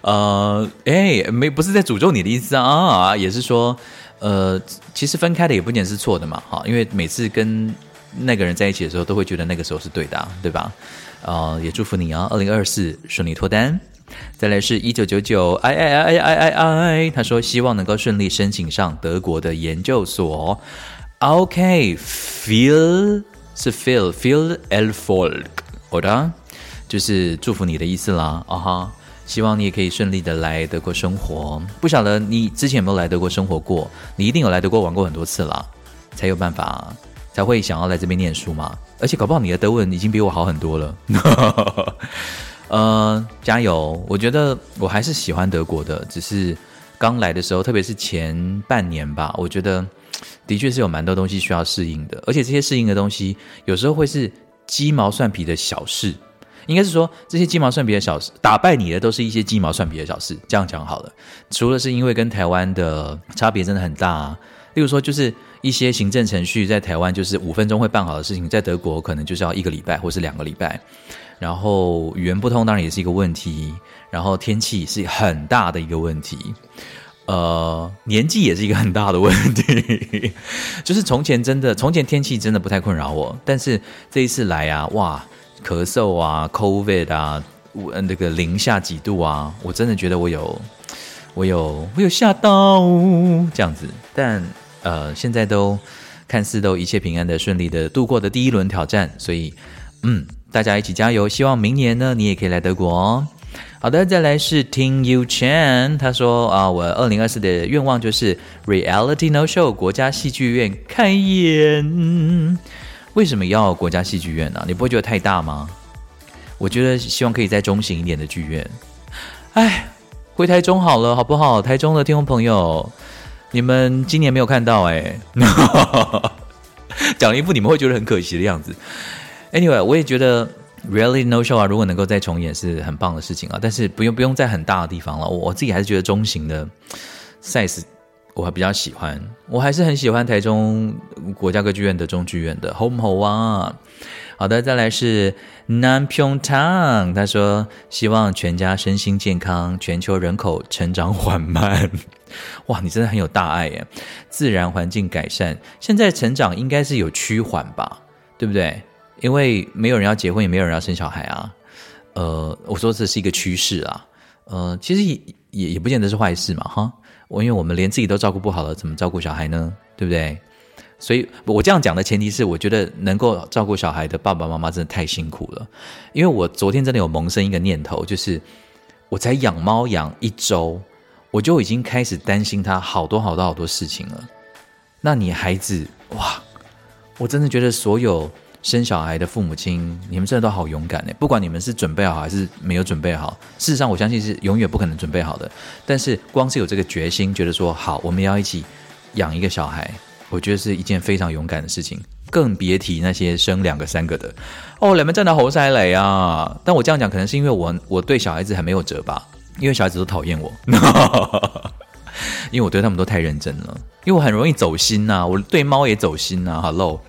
呃，哎，没，不是在诅咒你的意思啊，也是说，呃，其实分开的也不见得是错的嘛，哈，因为每次跟那个人在一起的时候，都会觉得那个时候是对的啊，对吧？呃，也祝福你啊，二零二四顺利脱单。再来是一九九九，哎哎哎哎哎哎，他说希望能够顺利申请上德国的研究所。OK，feel、okay, 是 feel feel Erfolg，好的。就是祝福你的意思啦，啊哈！希望你也可以顺利的来德国生活。不晓得你之前有没有来德国生活过？你一定有来德国玩过很多次啦，才有办法才会想要来这边念书嘛。而且搞不好你的德文已经比我好很多了。呃，加油！我觉得我还是喜欢德国的，只是刚来的时候，特别是前半年吧，我觉得的确是有蛮多东西需要适应的，而且这些适应的东西有时候会是鸡毛蒜皮的小事。应该是说，这些鸡毛蒜皮的小事，打败你的都是一些鸡毛蒜皮的小事。这样讲好了，除了是因为跟台湾的差别真的很大啊，例如说，就是一些行政程序在台湾就是五分钟会办好的事情，在德国可能就是要一个礼拜或是两个礼拜。然后语言不通当然也是一个问题，然后天气是很大的一个问题，呃，年纪也是一个很大的问题。就是从前真的，从前天气真的不太困扰我，但是这一次来啊，哇！咳嗽啊，COVID 啊，那个零下几度啊，我真的觉得我有，我有，我有吓到这样子。但呃，现在都看似都一切平安的、顺利的度过的第一轮挑战，所以嗯，大家一起加油！希望明年呢，你也可以来德国哦。好的，再来是听 You Chan，他说啊，我二零二四的愿望就是 Reality No Show 国家戏剧院开演。为什么要国家戏剧院呢、你不会觉得太大吗？我觉得希望可以在中型一点的剧院。哎，回台中好了，好不好？台中的听众朋友，你们今年没有看到哎，讲了一副你们会觉得很可惜的样子。Anyway，我也觉得 Really No Show 啊，如果能够再重演是很棒的事情啊。但是不用不用在很大的地方了，我自己还是觉得中型的 size。我还比较喜欢，我还是很喜欢台中国家歌剧院的中剧院的，好不好啊？好的，再来是南平汤，他说希望全家身心健康，全球人口成长缓慢。哇，你真的很有大爱耶！自然环境改善，现在成长应该是有趋缓吧？对不对？因为没有人要结婚，也没有人要生小孩啊。呃，我说这是一个趋势啊。呃，其实也也也不见得是坏事嘛，哈。我因为我们连自己都照顾不好了，怎么照顾小孩呢？对不对？所以我这样讲的前提是，我觉得能够照顾小孩的爸爸妈妈真的太辛苦了。因为我昨天真的有萌生一个念头，就是我才养猫养一周，我就已经开始担心他好多好多好多事情了。那你孩子哇，我真的觉得所有。生小孩的父母亲，你们真的都好勇敢呢！不管你们是准备好还是没有准备好，事实上我相信是永远不可能准备好的。但是光是有这个决心，觉得说好，我们要一起养一个小孩，我觉得是一件非常勇敢的事情。更别提那些生两个、三个的哦，你们真的好塞雷啊！但我这样讲，可能是因为我我对小孩子还没有辙吧，因为小孩子都讨厌我，因为我对他们都太认真了，因为我很容易走心呐、啊，我对猫也走心呐、啊。Hello。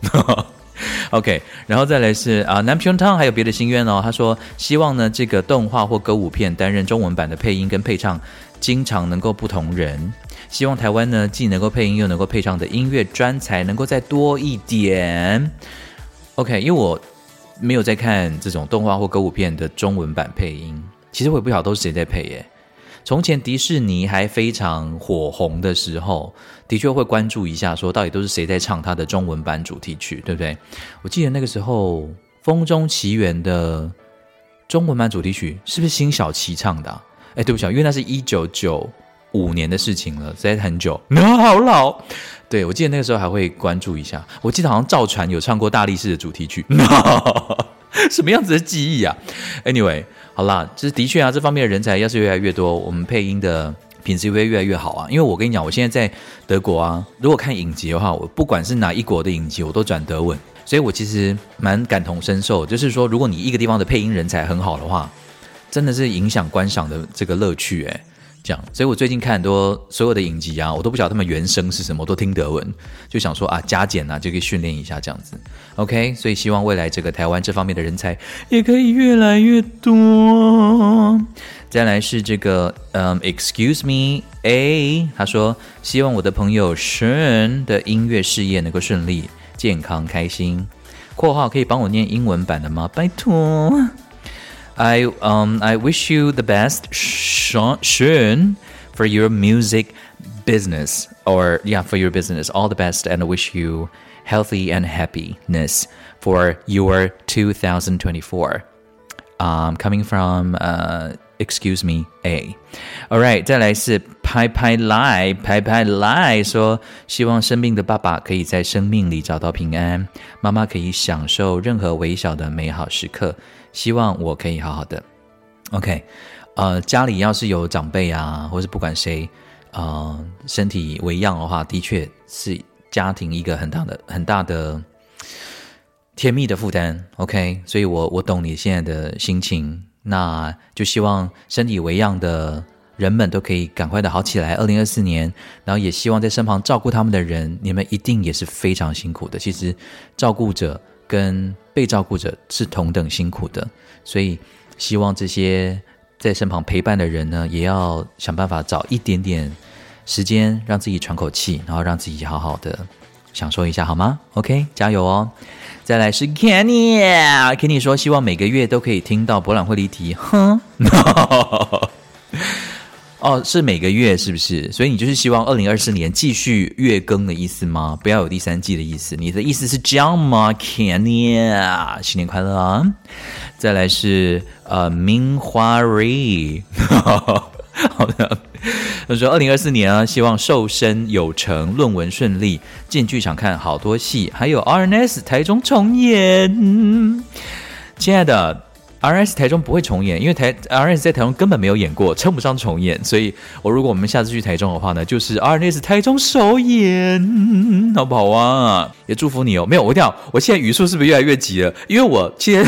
OK，然后再来是啊，南平汤还有别的心愿哦。他说希望呢，这个动画或歌舞片担任中文版的配音跟配唱，经常能够不同人。希望台湾呢，既能够配音又能够配唱的音乐专才能够再多一点。OK，因为我没有在看这种动画或歌舞片的中文版配音，其实我也不晓得都是谁在配耶。从前迪士尼还非常火红的时候，的确会关注一下，说到底都是谁在唱他的中文版主题曲，对不对？我记得那个时候《风中奇缘》的中文版主题曲是不是辛晓琪唱的？啊哎，对不起，因为那是一九九五年的事情了，实在很久，那 好老。对，我记得那个时候还会关注一下。我记得好像赵传有唱过大力士的主题曲，什么样子的记忆啊？Anyway。好啦，就是的确啊，这方面的人才要是越来越多，我们配音的品质会越来越好啊。因为我跟你讲，我现在在德国啊，如果看影集的话，我不管是哪一国的影集，我都转德文，所以我其实蛮感同身受。就是说，如果你一个地方的配音人才很好的话，真的是影响观赏的这个乐趣诶。这样，所以我最近看很多所有的影集啊，我都不晓得他们原声是什么，我都听德文，就想说啊，加减啊就可以训练一下这样子。OK，所以希望未来这个台湾这方面的人才也可以越来越多。再来是这个，嗯，Excuse me A，他说希望我的朋友 Sean 的音乐事业能够顺利、健康、开心。括号可以帮我念英文版的吗？拜托。I um I wish you the best, Sean, Sean, for your music business or yeah for your business. All the best, and I wish you healthy and happiness for your 2024. Um, coming from uh, excuse me, A. All right，再来是拍拍来拍拍来说，希望生病的爸爸可以在生命里找到平安，妈妈可以享受任何微小的美好时刻。 希望我可以好好的，OK，呃，家里要是有长辈啊，或是不管谁，呃，身体微恙的话，的确是家庭一个很大的、很大的甜蜜的负担，OK，所以我我懂你现在的心情，那就希望身体微恙的人们都可以赶快的好起来。二零二四年，然后也希望在身旁照顾他们的人，你们一定也是非常辛苦的。其实照顾者。跟被照顾者是同等辛苦的，所以希望这些在身旁陪伴的人呢，也要想办法找一点点时间，让自己喘口气，然后让自己好好的享受一下，好吗？OK，加油哦！再来是 Kenny，Kenny 说希望每个月都可以听到博览会离题，哼。哦，是每个月是不是？所以你就是希望二零二四年继续月更的意思吗？不要有第三季的意思。你的意思是这样吗？Kenny，新年快乐啊！再来是呃，明华瑞，好的。他说二零二四年啊，希望瘦身有成，论文顺利，进剧场看好多戏，还有 RNS 台中重演。亲爱的。RS 台中不会重演，因为台 RS 在台中根本没有演过，称不上重演。所以，我如果我们下次去台中的话呢，就是 RS 台中首演，好不好啊？也祝福你哦。没有，我掉，我现在语速是不是越来越急了？因为我今天，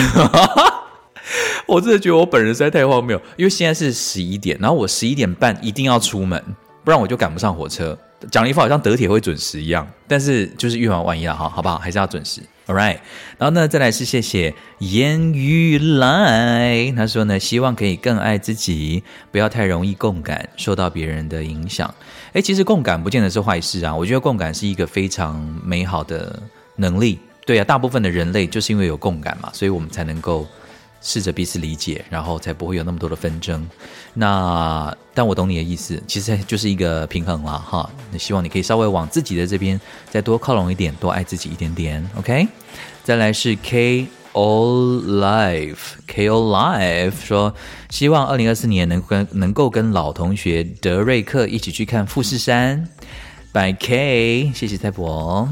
我真的觉得我本人实在太荒谬。因为现在是十一点，然后我十一点半一定要出门，不然我就赶不上火车。讲了一副好像德铁会准时一样，但是就是预防万一了哈，好不好？还是要准时。All right，然后呢，再来是谢谢烟雨来，他说呢，希望可以更爱自己，不要太容易共感，受到别人的影响。哎，其实共感不见得是坏事啊，我觉得共感是一个非常美好的能力。对啊，大部分的人类就是因为有共感嘛，所以我们才能够。试着彼此理解，然后才不会有那么多的纷争。那但我懂你的意思，其实就是一个平衡了哈。那希望你可以稍微往自己的这边再多靠拢一点，多爱自己一点点。OK，再来是 K O Life，K O Life 说希望二零二四年能跟能够跟老同学德瑞克一起去看富士山。By K，谢谢蔡博，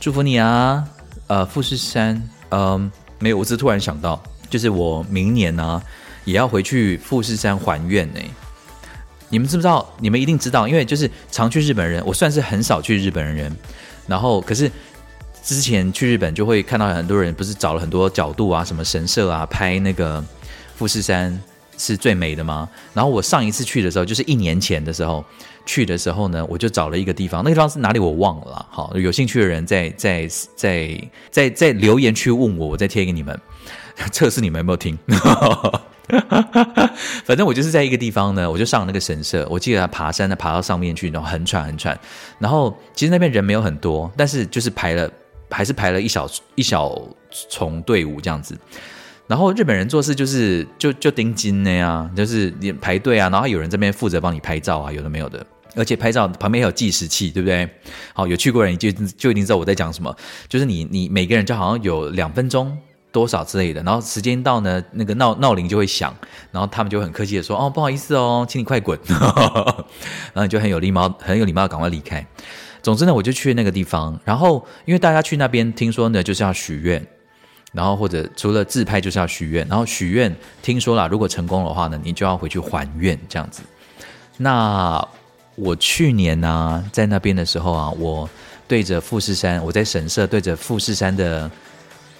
祝福你啊。呃，富士山，嗯、没有，我只是突然想到。就是我明年呢、也要回去富士山还愿呢。你们知不知道？你们一定知道，因为就是常去日本人，我算是很少去日本人。然后，可是之前去日本就会看到很多人，不是找了很多角度啊，什么神社啊，拍那个富士山是最美的吗？然后我上一次去的时候，就是一年前的时候去的时候呢，我就找了一个地方，那个地方是哪里我忘了。好，有兴趣的人在在在在在留言区问我，我再贴给你们。测试你们有没有听？反正我就是在一个地方呢，我就上那个神社。我记得爬山呢，爬到上面去，然后很喘很喘。然后其实那边人没有很多，但是就是排了，还是排了一小一小丛队伍这样子。然后日本人做事就是就就盯紧的呀，就是你排队啊，然后有人这边负责帮你拍照啊，有的没有的。而且拍照旁边还有计时器，对不对？好，有去过人就就一定知道我在讲什么。就是你你每个人就好像有两分钟。多少之类的，然后时间到呢，那个闹闹铃就会响，然后他们就很客气的说：“哦，不好意思哦，请你快滚。”然后你就很有礼貌，很有礼貌赶快离开。总之呢，我就去那个地方，然后因为大家去那边听说呢，就是要许愿，然后或者除了自拍就是要许愿，然后许愿听说了，如果成功的话呢，你就要回去还愿这样子。那我去年呢、在那边的时候啊，我对着富士山，我在神社对着富士山的。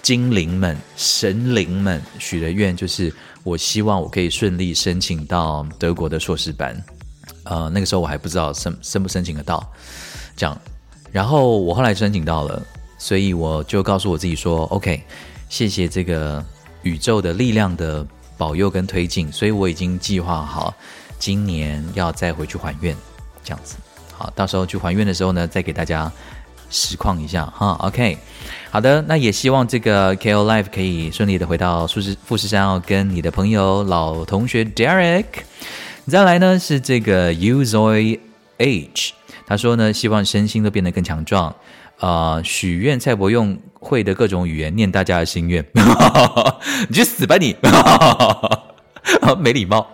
精灵们、神灵们许的愿，就是我希望我可以顺利申请到德国的硕士班。呃，那个时候我还不知道申申不申请得到，这样。然后我后来申请到了，所以我就告诉我自己说：“OK，谢谢这个宇宙的力量的保佑跟推进。”所以我已经计划好今年要再回去还愿，这样子。好，到时候去还愿的时候呢，再给大家实况一下哈。OK，好的，那也希望这个 KO Live 可以顺利的回到富士富士山哦，跟你的朋友老同学 Derek。再来呢是这个 Uzoy H。他说呢，希望身心都变得更强壮，啊、呃，许愿蔡伯用会的各种语言念大家的心愿，你去死吧你，没礼貌，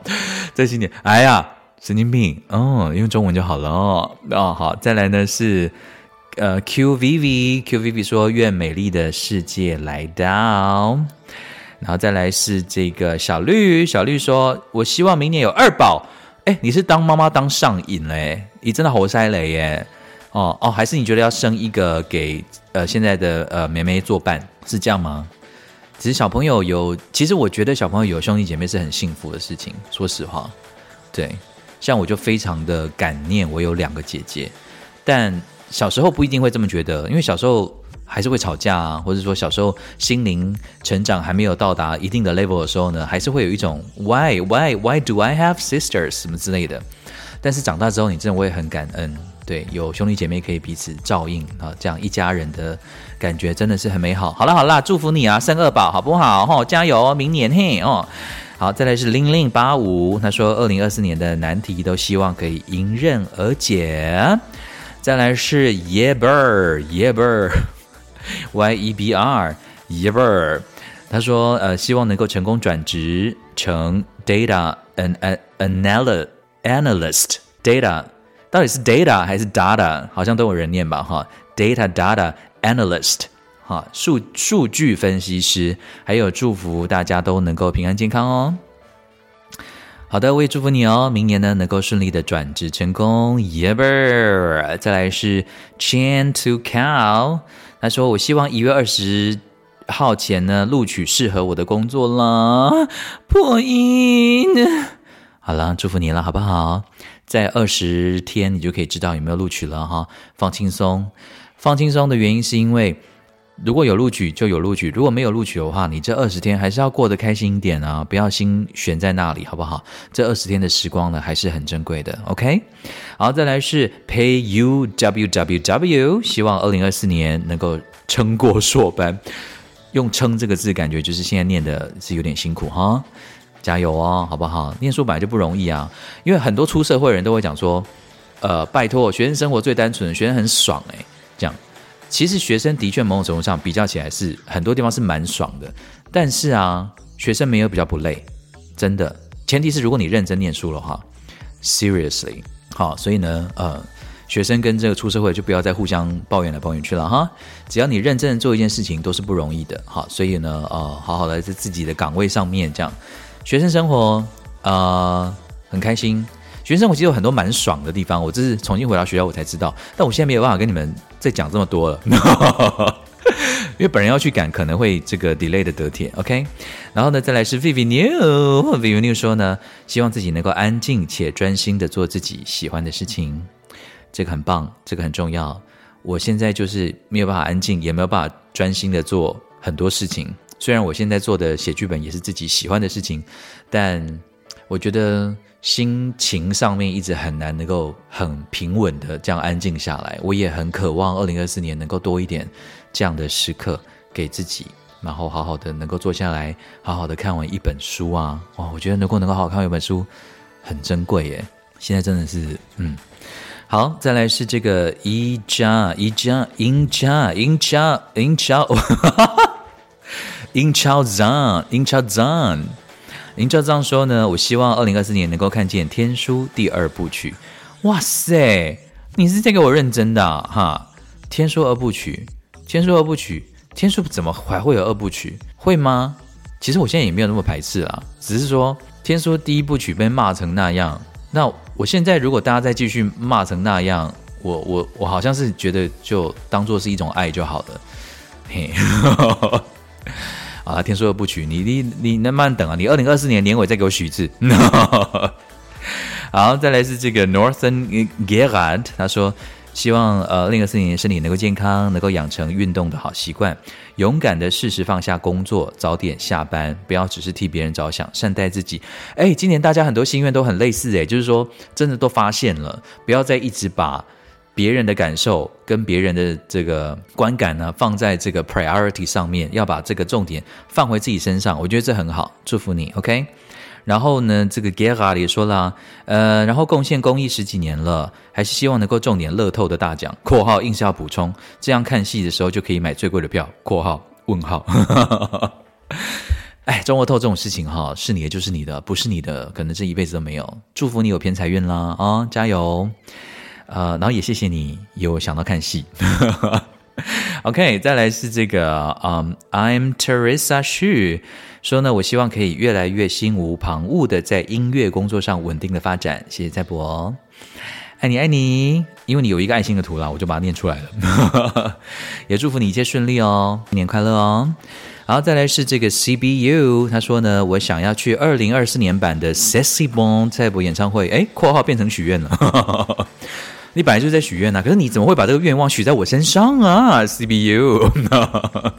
在新年，哎呀，神经病，哦，用中文就好了哦，哦，好，再来呢是呃 QVV QVV 说愿美丽的世界来到，然后再来是这个小绿小绿说，我希望明年有二宝。哎，你是当妈妈当上瘾嘞？你真的好犀利耶！哦哦，还是你觉得要生一个给呃现在的呃妹妹作伴是这样吗？其实小朋友有，其实我觉得小朋友有兄弟姐妹是很幸福的事情。说实话，对，像我就非常的感念我有两个姐姐，但小时候不一定会这么觉得，因为小时候。还是会吵架啊，或者说小时候心灵成长还没有到达一定的 level 的时候呢，还是会有一种 why why why do I have sisters 什么之类的。但是长大之后，你真的会很感恩，对，有兄弟姐妹可以彼此照应啊，这样一家人的感觉真的是很美好。好了好了，祝福你啊，生二宝好不好？哈，加油，明年嘿哦。好，再来是零零八五，他说二零二四年的难题都希望可以迎刃而解。再来是 Yeber Yeber。Y E B R yeber，他说呃，希望能够成功转职成 data an an analyst data 到底是 data 还是 data？好像都有人念吧哈，data data analyst 哈，数数据分析师。还有祝福大家都能够平安健康哦。好的，我也祝福你哦，明年呢能够顺利的转职成功。Yever，再来是 Chan to Cow。他说：“我希望一月二十号前呢录取适合我的工作啦。”破音。好了，祝福你了，好不好？在二十天，你就可以知道有没有录取了哈。放轻松，放轻松的原因是因为。如果有录取就有录取，如果没有录取的话，你这二十天还是要过得开心一点啊，不要心悬在那里，好不好？这二十天的时光呢，还是很珍贵的。OK，好，再来是 Pay U W W W，希望二零二四年能够撑过硕班。用“撑”这个字，感觉就是现在念的是有点辛苦哈，加油哦，好不好？念书本来就不容易啊，因为很多出社会的人都会讲说，呃，拜托，学生生活最单纯，学生很爽诶，这样。其实学生的确某种程度上比较起来是很多地方是蛮爽的，但是啊，学生没有比较不累，真的。前提是如果你认真念书了哈，seriously，好，所以呢，呃，学生跟这个出社会就不要再互相抱怨来抱怨去了哈。只要你认真做一件事情，都是不容易的，好，所以呢，呃，好好的在自己的岗位上面这样，学生生活呃很开心。学生生活其实有很多蛮爽的地方，我这是重新回到学校我才知道，但我现在没有办法跟你们再讲这么多了，因为本人要去赶，可能会这个 delay 的得铁，OK。然后呢，再来是 Vivi New，Vivi New 说呢，希望自己能够安静且专心的做自己喜欢的事情，这个很棒，这个很重要。我现在就是没有办法安静，也没有办法专心的做很多事情。虽然我现在做的写剧本也是自己喜欢的事情，但我觉得。心情上面一直很难能够很平稳的这样安静下来，我也很渴望二零二四年能够多一点这样的时刻给自己，然后好好的能够坐下来，好好的看完一本书啊！哇，我觉得如果能够好好看完一本书很珍贵耶。现在真的是，嗯，好，再来是这个一加一加英加英加英加，英超赞英超赞。林兆章说呢，我希望二零二四年能够看见《天书》第二部曲。哇塞，你是在给我认真的哈？《天书》二部曲，《天书》二部曲，《天书》怎么还会有二部曲？会吗？其实我现在也没有那么排斥啊，只是说《天书》第一部曲被骂成那样，那我现在如果大家再继续骂成那样，我我我好像是觉得就当做是一种爱就好了。嘿。啊，天书二部曲，你你你能慢慢等啊！你二零二四年年尾再给我许一次。好，再来是这个 Northern Gerard，他说希望呃，另一个四年身体能够健康，能够养成运动的好习惯，勇敢的适时放下工作，早点下班，不要只是替别人着想，善待自己。哎，今年大家很多心愿都很类似，哎，就是说真的都发现了，不要再一直把别人的感受跟别人的这个观感呢放在这个 priority 上面，要把这个重点放回自己身上。我觉得这很好，祝福你，OK。然后呢，这个 Gerard 也说了，呃，然后贡献公益十几年了，还是希望能够中点乐透的大奖。括号硬是要补充，这样看戏的时候就可以买最贵的票。括号问号。哎，中乐透这种事情哈，是你的就是你的，不是你的，可能这一辈子都没有。祝福你有偏财运啦，啊、加油！呃，然后也谢谢你有想到看戏。OK，再来是这个，嗯，I'm Teresa Xu。说呢，我希望可以越来越心无旁骛的在音乐工作上稳定的发展。谢谢蔡博，爱你爱你，因为你有一个爱心的图啦，我就把它念出来了。也祝福你一切顺利哦，新年快乐哦。然后再来是这个 CBU，他说呢，我想要去二零二四年版的 C'est Bon 蔡博演唱会。哎，括号变成许愿了。你本来就是在许愿呐，可是你怎么会把这个愿望许在我身上啊？CBU。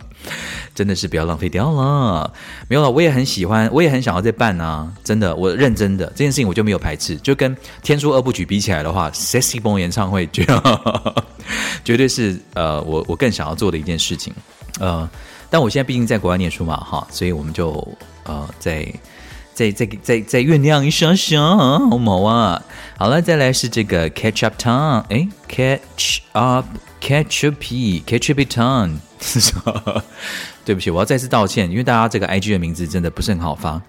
真的是不要浪费掉了，没有了，我也很喜欢，我也很想要再办啊！真的，我认真的这件事情我就没有排斥，就跟《天书二部曲》比起来的话，《Sexy Bone》演唱会绝 绝对是呃我我更想要做的一件事情，呃，但我现在毕竟在国外念书嘛，哈，所以我们就呃在再再再再酝酿一下下，好毛啊！好了，再来是这个 Catch Up Time，哎，Catch Up，Catch Up，Catch Up Time。对不起，我要再次道歉，因为大家这个 IG 的名字真的不是很好发。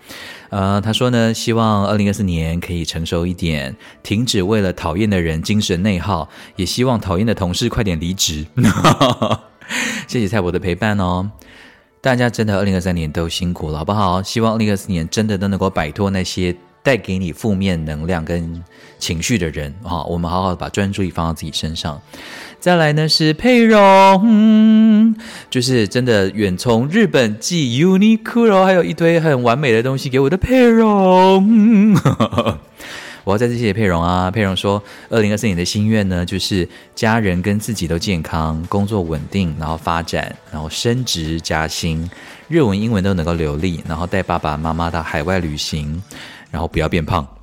呃，他说呢，希望二零二四年可以成熟一点，停止为了讨厌的人精神内耗，也希望讨厌的同事快点离职。谢谢蔡博的陪伴哦，大家真的二零二三年都辛苦了，好不好？希望二零二四年真的都能够摆脱那些带给你负面能量跟情绪的人啊，我们好好的把专注力放到自己身上。再来呢是佩蓉，就是真的远从日本寄 Uniqlo，还有一堆很完美的东西给我的佩蓉。我要再次谢谢佩蓉啊！佩蓉说，二零二四年的心愿呢，就是家人跟自己都健康，工作稳定，然后发展，然后升职加薪，日文、英文都能够流利，然后带爸爸妈妈到海外旅行，然后不要变胖。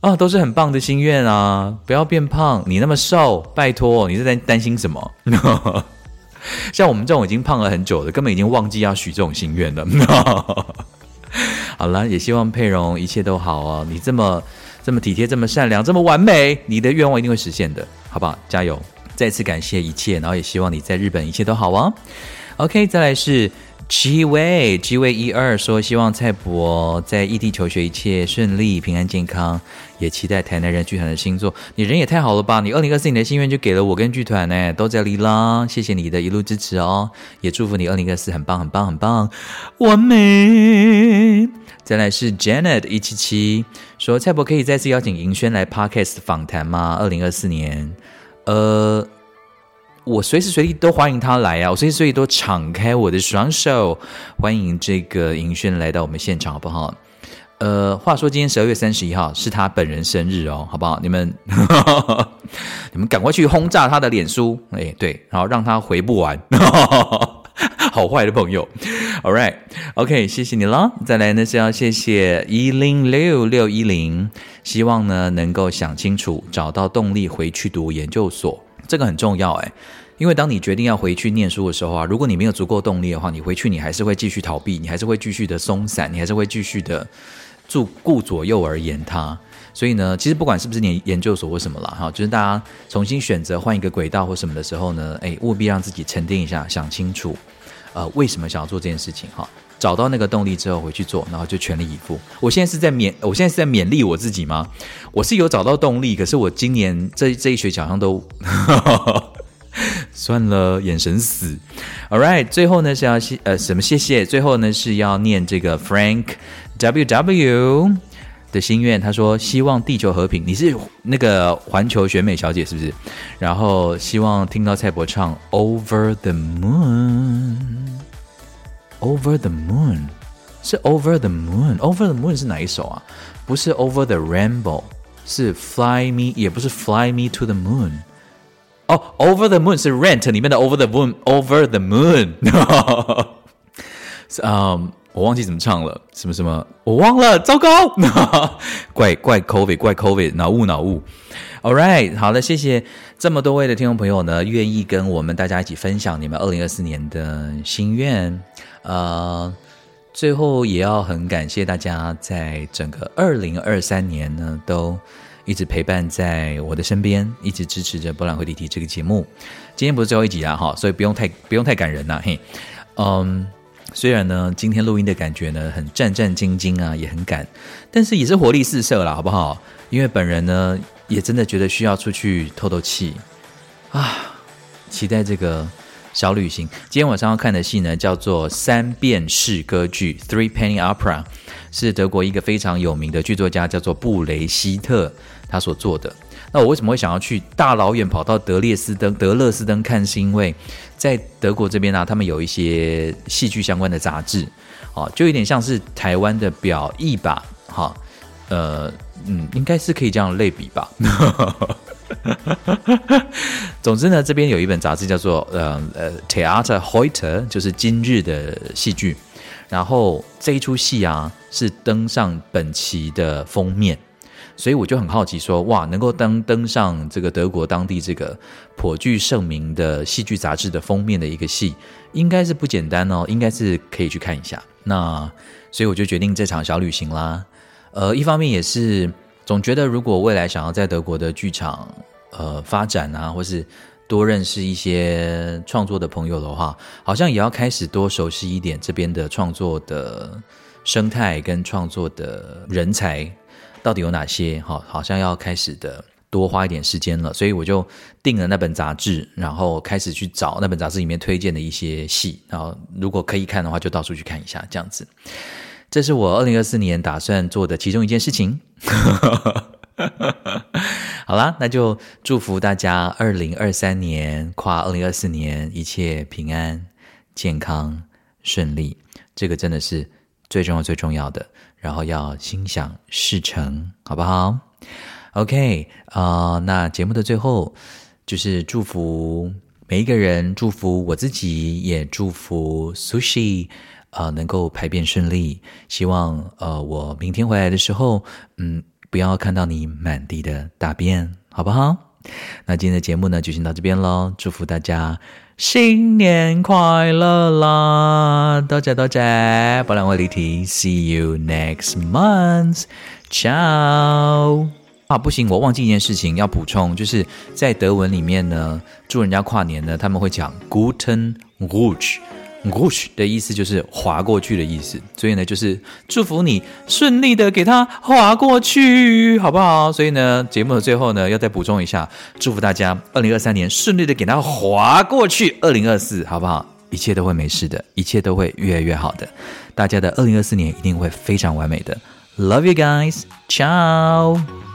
啊，都是很棒的心愿啊！不要变胖，你那么瘦，拜托，你是在担心什么？像我们这种已经胖了很久的，根本已经忘记要许这种心愿了。好了，也希望佩蓉一切都好哦。你这么这么体贴，这么善良，这么完美，你的愿望一定会实现的，好不好？加油！再次感谢一切，然后也希望你在日本一切都好哦。OK，再来是。G 位，G 位一二说希望蔡博在异地求学一切顺利、平安健康，也期待台南人剧团的新作。你人也太好了吧！你二零二四年的心愿就给了我跟剧团呢，都在里啦。谢谢你的一路支持哦，也祝福你二零二四很棒、很棒、很棒，完美。再来是 Janet 一七七说蔡博可以再次邀请银轩来 Podcast 访谈吗？二零二四年，呃。我随时随地都欢迎他来啊！我随时随地都敞开我的双手，欢迎这个银轩来到我们现场，好不好？呃，话说今天十二月三十一号是他本人生日哦，好不好？你们，你们赶快去轰炸他的脸书，哎，对，然后让他回不完，好坏的朋友。All right，OK，okay，谢谢你了。再来呢是要谢谢一零六六一零，希望呢能够想清楚，找到动力回去读研究所。这个很重要哎，因为当你决定要回去念书的时候啊，如果你没有足够动力的话，你回去你还是会继续逃避，你还是会继续的松散，你还是会继续的顾顾左右而言他。所以呢，其实不管是不是你研究所或什么了哈，就是大家重新选择换一个轨道或什么的时候呢，哎，务必让自己沉淀一下，想清楚，呃，为什么想要做这件事情哈。找到那个动力之后回去做，然后就全力以赴。我现在是在勉，我现在是在勉励我自己吗？我是有找到动力，可是我今年这这一学期好像都算了，眼神死。All right，最后呢是要谢呃什么谢谢？最后呢是要念这个 Frank W W 的心愿，他说希望地球和平。你是那个环球选美小姐是不是？然后希望听到蔡博唱 Over the Moon。Over the moon，是 Over the Moon，Over the Moon 是哪一首啊？不是 Over the Rainbow，是 Fly Me，也不是 Fly Me to the Moon。哦，Over the Moon 是 Rent 里面的 Over the Moon，Over the Moon。嗯，我忘记怎么唱了，什么什么，我忘了，糟糕，怪怪 COVID，怪 COVID，脑雾脑雾。All right，好了，谢谢这么多位的听众朋友呢，愿意跟我们大家一起分享你们二零二四年的心愿。呃，最后也要很感谢大家在整个二零二三年呢，都一直陪伴在我的身边，一直支持着博览会离题这个节目。今天不是最后一集啊，哈，所以不用太不用太感人呐，嘿，嗯。虽然呢，今天录音的感觉呢很战战兢兢啊，也很赶，但是也是活力四射啦，好不好？因为本人呢也真的觉得需要出去透透气啊，期待这个小旅行。今天晚上要看的戏呢叫做《三便士歌剧》（Three Penny Opera），是德国一个非常有名的剧作家叫做布雷希特他所做的。那我为什么会想要去大老远跑到德列斯登、德勒斯登看？是因为在德国这边呢、啊，他们有一些戏剧相关的杂志，哦，就有点像是台湾的表艺吧，哈，呃，嗯，应该是可以这样类比吧。总之呢，这边有一本杂志叫做呃呃 Theater Heuter 就是今日的戏剧，然后这一出戏啊是登上本期的封面。所以我就很好奇说，哇，能够登登上这个德国当地这个颇具盛名的戏剧杂志的封面的一个戏，应该是不简单哦，应该是可以去看一下。那所以我就决定这场小旅行啦。呃，一方面也是总觉得，如果未来想要在德国的剧场呃发展啊，或是多认识一些创作的朋友的话，好像也要开始多熟悉一点这边的创作的生态跟创作的人才。到底有哪些？好，好像要开始的多花一点时间了，所以我就订了那本杂志，然后开始去找那本杂志里面推荐的一些戏，然后如果可以看的话，就到处去看一下，这样子。这是我二零二四年打算做的其中一件事情。好啦，那就祝福大家二零二三年跨二零二四年一切平安、健康、顺利，这个真的是最重要、最重要的。然后要心想事成，好不好？OK 啊、那节目的最后就是祝福每一个人，祝福我自己，也祝福 Sushi 啊、能够排便顺利。希望呃，我明天回来的时候，嗯，不要看到你满地的大便，好不好？那今天的节目呢，就先到这边喽。祝福大家。新年快乐啦！多谢多谢，柏览会离题，See you next month，ciao。啊，不行，我忘记一件事情要补充，就是在德文里面呢，祝人家跨年呢，他们会讲 Guten Rutsch。Rutsch 的意思就是划过去的意思，所以呢，就是祝福你顺利的给它划过去，好不好？所以呢，节目的最后呢，要再补充一下，祝福大家二零二三年顺利的给它划过去，二零二四好不好？一切都会没事的，一切都会越来越好的，大家的二零二四年一定会非常完美的。Love you guys，ciao。